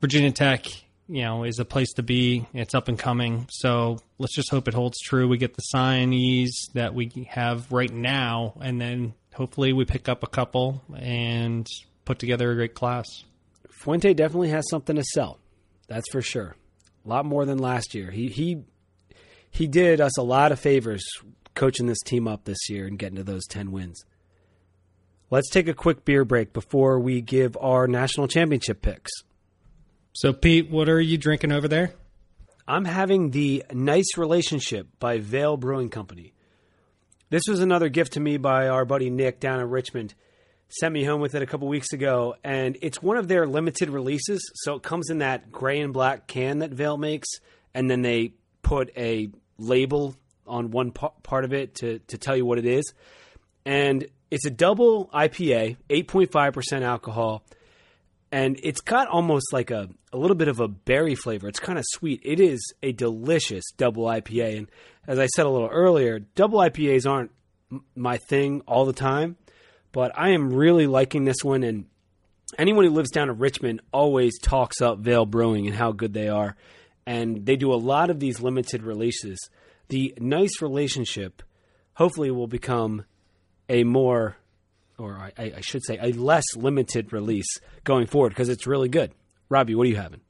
Virginia Tech, you know, is a place to be. It's up and coming. So let's just hope it holds true. We get the signees that we have right now, and then hopefully we pick up a couple and put together a great class. Fuente definitely has something to sell. That's for sure. A lot more than last year. He he he did us a lot of favors coaching this team up this year and getting to those 10 wins. Let's take a quick beer break before we give our national championship picks. So Pete, what are you drinking over there? I'm having the Nice Relationship by Veil Brewing Company. This was another gift to me by our buddy Nick down in Richmond. Sent me home with it a couple weeks ago, and it's one of their limited releases. So it comes in that gray and black can that Veil makes, and then they put a label on one part of it to, to tell you what it is. And it's a double IPA, 8.5% alcohol and it's got almost like a, a little bit of a berry flavor. It's kind of sweet. It is a delicious double IPA. And as I said a little earlier, double IPAs aren't my thing all the time, but I am really liking this one. And anyone who lives down in Richmond always talks up Veil Brewing and how good they are. And they do a lot of these limited releases. The nice relationship hopefully will become a more or I, I should say, a less limited release going forward because it's really good. Robbie, what are you having?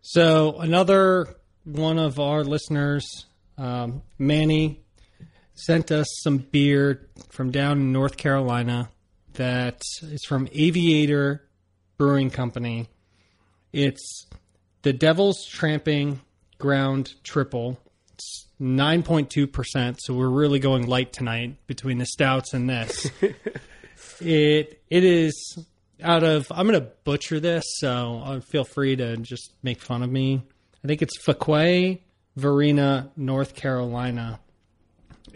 So another one of our listeners, um, Manny, sent us some beer from down in North Carolina that is from Aviator Brewing Company. It's the Devil's Tramping Ground Triple. It's 9.2%, so we're really going light tonight between the stouts and this. it it is out of I'm going to butcher this, so uh, feel free to just make fun of me. I think it's Fuquay, Varina, North Carolina.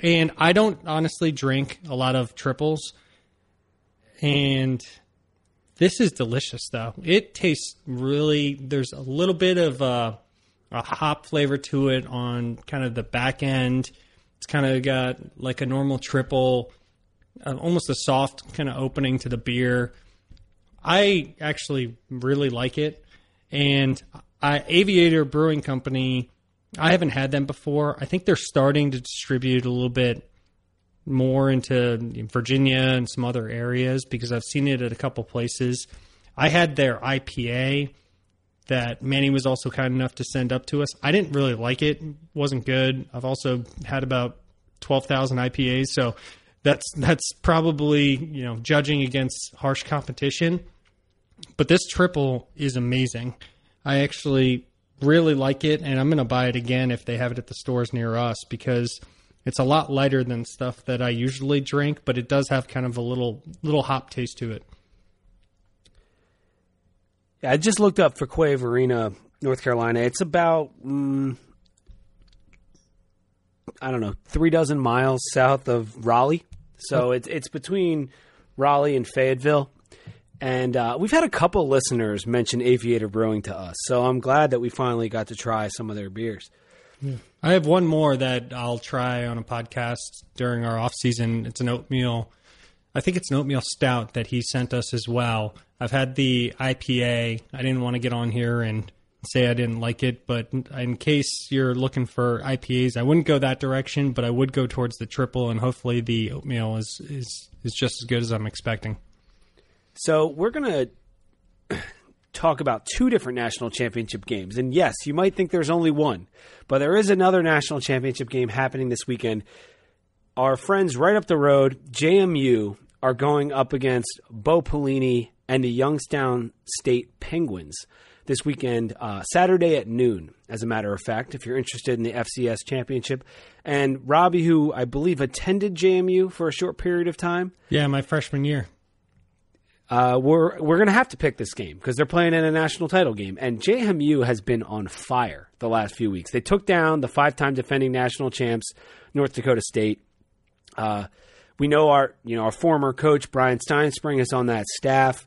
And I don't honestly drink a lot of triples. And this is delicious though. It tastes really there's a little bit of a, a hop flavor to it on kind of the back end. It's kind of got like a normal triple, uh, almost a soft kind of opening to the beer. I actually really like it. And I, Aviator Brewing Company, I haven't had them before. I think they're starting to distribute a little bit more into Virginia and some other areas because I've seen it at a couple places. I had their IPA that Manny was also kind enough to send up to us. I didn't really like it; wasn't good. I've also had about twelve thousand IPAs, so that's that's probably you know judging against harsh competition. but this triple is amazing. I actually really like it, and I'm going to buy it again if they have it at the stores near us because it's a lot lighter than stuff that I usually drink, but it does have kind of a little little hop taste to it. Yeah, I just looked up Fuquay Varina, North Carolina. It's about mm, I don't know three dozen miles south of Raleigh, so it's it's between Raleigh and Fayetteville. And uh, we've had a couple listeners mention Aviator Brewing to us, so I'm glad that we finally got to try some of their beers. I have one more that I'll try on a podcast during our off season. It's an oatmeal. I think it's an oatmeal stout that he sent us as well. I've had the IPA. I didn't want to get on here and say I didn't like it, but in case you're looking for IPAs, I wouldn't go that direction, but I would go towards the triple, and hopefully the oatmeal is is is just as good as I'm expecting. So we're gonna talk about two different national championship games, and yes, you might think there's only one, but there is another national championship game happening this weekend. Our friends right up the road, JMU, are going up against Bo Pelini and the Youngstown State Penguins this weekend, uh, Saturday at noon, as a matter of fact, if you're interested in the FCS championship. And Robbie, who I believe attended JMU for a short period of time, Yeah, my freshman year. uh, we're we're gonna have to pick this game because they're playing in a national title game, and JMU has been on fire the last few weeks. They took down the five-time defending national champs, North Dakota State. Uh, we know our you know our former coach Bryan Stinespring is on that staff,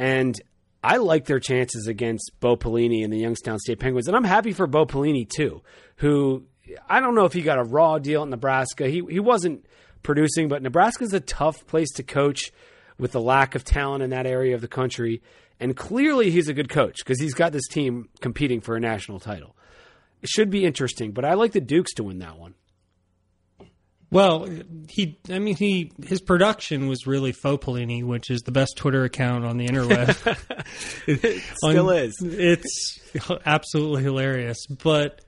and I like their chances against Bo Pelini and the Youngstown State Penguins, and I'm happy for Bo Pelini too, who I don't know if he got a raw deal in Nebraska. He he wasn't producing, but Nebraska's a tough place to coach with the lack of talent in that area of the country. And clearly, he's a good coach because he's got this team competing for a national title. It should be interesting, but I like the Dukes to win that one. Well, he, I mean, he, his production was really faux Pelini, which is the best Twitter account on the interweb. It still On- is. It's absolutely hilarious. But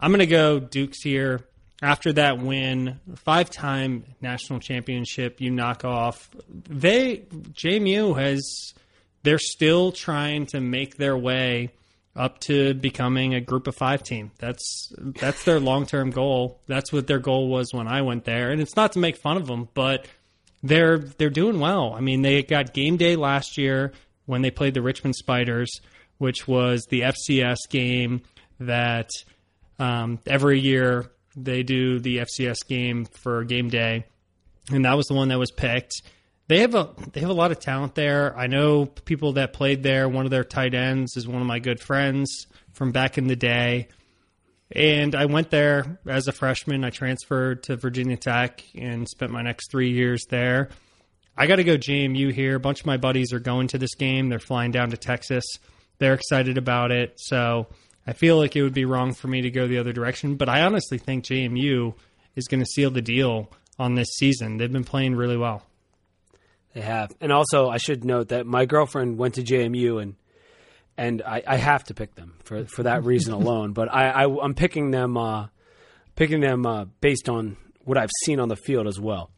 I'm going to go Dukes here. After that win, five time national championship, you knock off. They, JMU has, they're still trying to make their way up to becoming a group of five team. That's that's their long term goal. That's what their goal was when I went there. And it's not to make fun of them, but they're they're doing well. I mean, they got game day last year when they played the Richmond Spiders, which was the FCS game that um, every year they do the FCS game for game day, and that was the one that was picked. They have a they have a lot of talent there. I know people that played there. One of their tight ends is one of my good friends from back in the day. And I went there as a freshman. I transferred to Virginia Tech and spent my next three years there. I got to go JMU here. A bunch of my buddies are going to this game. They're flying down to Texas. They're excited about it. So I feel like it would be wrong for me to go the other direction. But I honestly think JMU is going to seal the deal on this season. They've been playing really well. They have, and also I should note that my girlfriend went to JMU, and and I, I have to pick them for for that reason alone. But I, I I'm picking them uh, picking them uh, based on what I've seen on the field as well.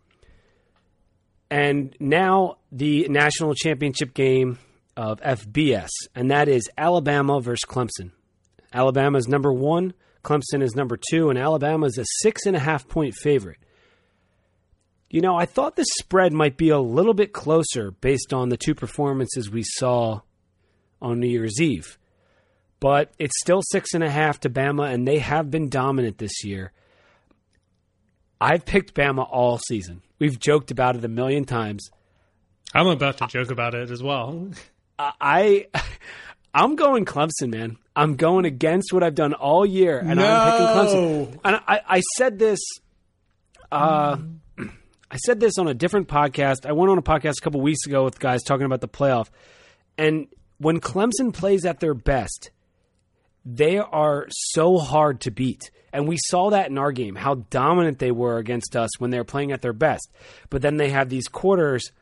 And now the national championship game of FBS, and that is Alabama versus Clemson. Alabama is number one, Clemson is number two, and Alabama is a six and a half point favorite. You know, I thought the spread might be a little bit closer based on the two performances we saw on New Year's Eve. But it's still six and a half to Bama, and they have been dominant this year. I've picked Bama all season. We've joked about it a million times. I'm about to joke about it as well. I I'm going Clemson, man. I'm going against what I've done all year, and I'm picking Clemson. And I, I said this, uh, I said this on a different podcast. I went on a podcast a couple weeks ago with guys talking about the playoff, and when Clemson plays at their best, they are so hard to beat. And we saw that in our game, how dominant they were against us when they were playing at their best. But then they have these quarters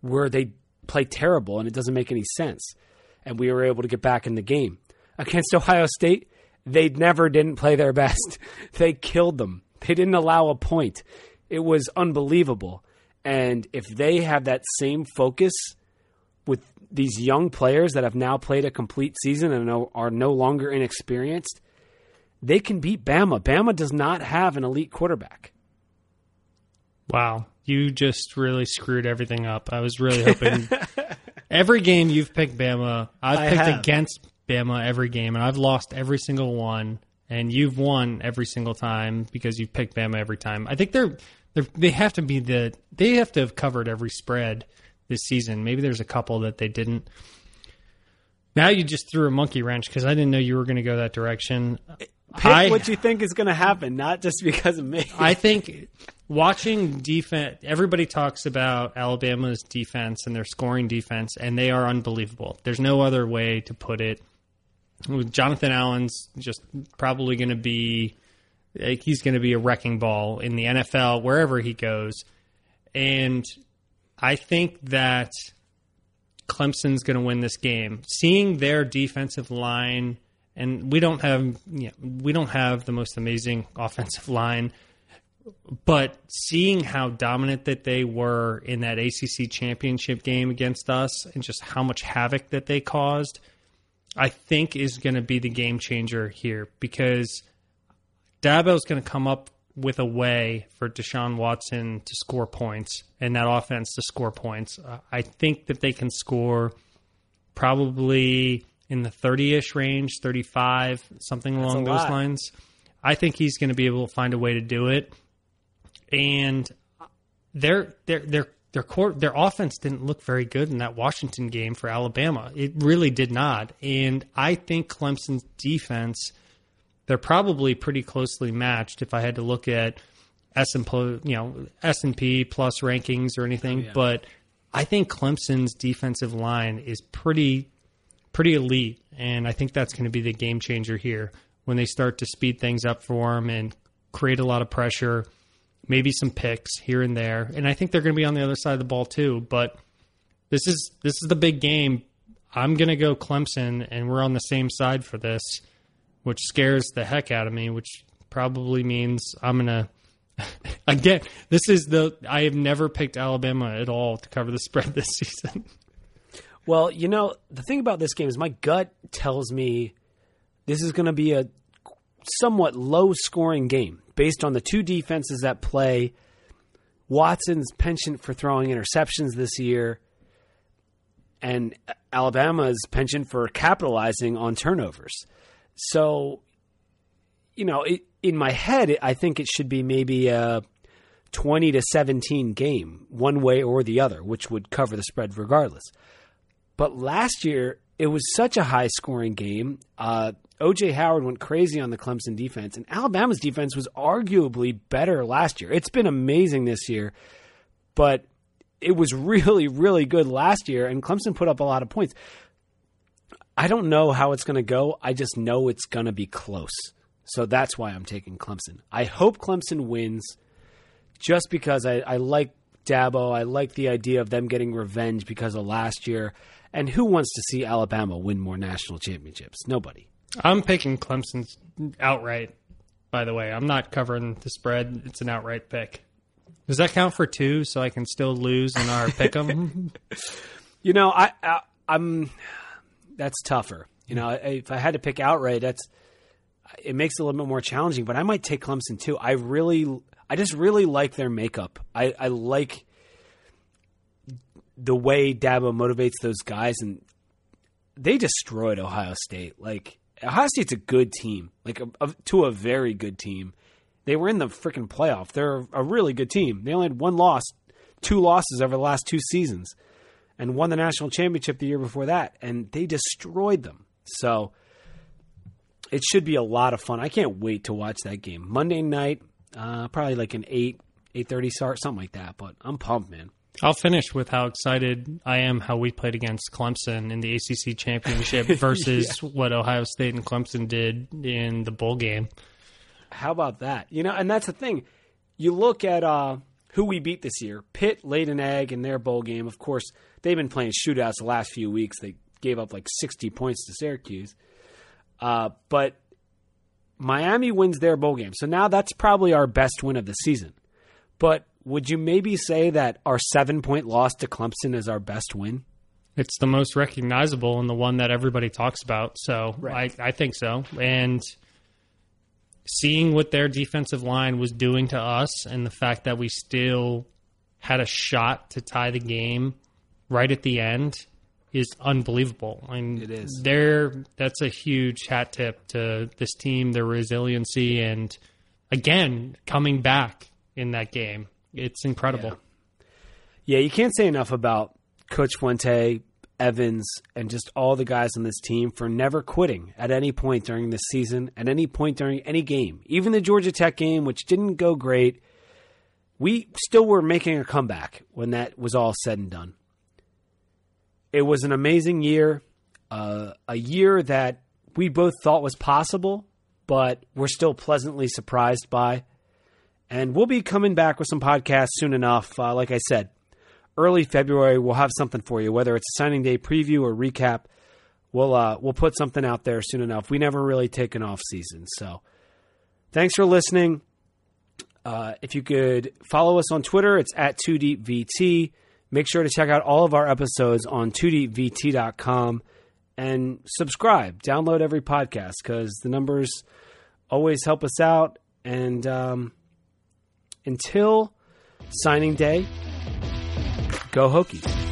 where they play terrible and it doesn't make any sense. And we were able to get back in the game. Against Ohio State, they never didn't play their best. They killed them. They didn't allow a point. It was unbelievable. And if they have that same focus with these young players that have now played a complete season and are no longer inexperienced, they can beat Bama. Bama does not have an elite quarterback. Wow, you just really screwed everything up. I was really hoping every game you've picked Bama, I've I picked have. against Bama every game, and I've lost every single one. And you've won every single time because you've picked Bama every time. I think they're, they're they have to be the they have to have covered every spread this season. Maybe there's a couple that they didn't. Now you just threw a monkey wrench because I didn't know you were going to go that direction. Pick I- what you think is going to happen, not just because of me. I think watching defense, everybody talks about Alabama's defense and their scoring defense, and they are unbelievable. There's no other way to put it. Jonathan Allen's just probably going to be, he's going to be a wrecking ball in the NFL, wherever he goes. And I think that Clemson's going to win this game. Seeing their defensive line, and we don't have, you know, we don't have the most amazing offensive line, but seeing how dominant that they were in that ACC championship game against us, and just how much havoc that they caused, I think is going to be the game changer here because Dabo's going to come up with a way for Deshaun Watson to score points and that offense to score points. Uh, I think that they can score probably in the 30-ish range, 35, something along those lot. lines. I think he's going to be able to find a way to do it. And their their their their court their offense didn't look very good in that Washington game for Alabama. It really did not. And I think Clemson's defense they're probably pretty closely matched if I had to look at S and P, you know S and P plus rankings or anything. Oh, but I think Clemson's defensive line is pretty pretty elite, and I think that's going to be the game changer here when they start to speed things up for them and create a lot of pressure, maybe some picks here and there. And I think they're going to be on the other side of the ball too. But this is this is the big game. I'm going to go Clemson, and we're on the same side for this which scares the heck out of me, which probably means I'm gonna again. This is the I have never picked Alabama at all to cover the spread this season. Well, you know, the thing about this game is my gut tells me this is going to be a somewhat low scoring game based on the two defenses that play. Watson's penchant for throwing interceptions this year, and Alabama's penchant for capitalizing on turnovers. So, you know, it, in my head, I think it should be maybe a 20 to 17 game, one way or the other, which would cover the spread regardless. But last year, it was such a high scoring game. Uh, OJ Howard went crazy on the Clemson defense, and Alabama's defense was arguably better last year. It's been amazing this year, but it was really, really good last year, and Clemson put up a lot of points. I don't know how it's going to go. I just know it's going to be close. So that's why I'm taking Clemson. I hope Clemson wins just because I, I like Dabo. I like the idea of them getting revenge because of last year. And who wants to see Alabama win more national championships? Nobody. I'm picking Clemson outright. By the way, I'm not covering the spread. It's an outright pick. Does that count for two? So I can still lose in our pick 'em? You know, I, I I'm that's tougher. You know, if I had to pick outright, that's it makes it a little bit more challenging. But I might take Clemson too. I really, I just really like their makeup. I, I like the way Dabo motivates those guys, and they destroyed Ohio State. Like Ohio State's a good team, like a, a, to a very good team. They were in the freaking playoff. They're a really good team. They only had one loss, two losses over the last two seasons and won the national championship the year before that, and they destroyed them. So it should be a lot of fun. I can't wait to watch that game Monday night, uh, probably like an eight eight thirty start, something like that. But I'm pumped, man. I'll finish with how excited I am how we played against Clemson in the ACC championship versus what Ohio State and Clemson did in the bowl game. How about that? You know, and that's the thing. You look at uh, who we beat this year. Pitt laid an egg in their bowl game. Of course, they've been playing shootouts the last few weeks. They gave up like 60 points to Syracuse. Uh, but Miami wins their bowl game. So now that's probably our best win of the season. But would you maybe say that our seven point loss to Clemson is our best win? It's the most recognizable and the one that everybody talks about. So Right. I, I think so. And seeing what their defensive line was doing to us and the fact that we still had a shot to tie the game right at the end is unbelievable. I mean, It is. They're, that's a huge hat tip to this team, their resiliency, and again, coming back in that game. It's incredible. Yeah, you can't say enough about Coach Fuente, Evans, and just all the guys on this team for never quitting at any point during this season, at any point during any game. Even the Georgia Tech game, which didn't go great, we still were making a comeback when that was all said and done. It was an amazing year, uh, a year that we both thought was possible, but we're still pleasantly surprised by. And we'll be coming back with some podcasts soon enough. Uh, like I said, early February, we'll have something for you, whether it's a signing day preview or recap. We'll uh, we'll put something out there soon enough. We never really take an off season, so thanks for listening. Uh, if you could follow us on Twitter, it's at 2deepvt. Make sure to check out all of our episodes on 2deepvt.com and subscribe. Download every podcast because the numbers always help us out. And um, until signing day, go Hokies.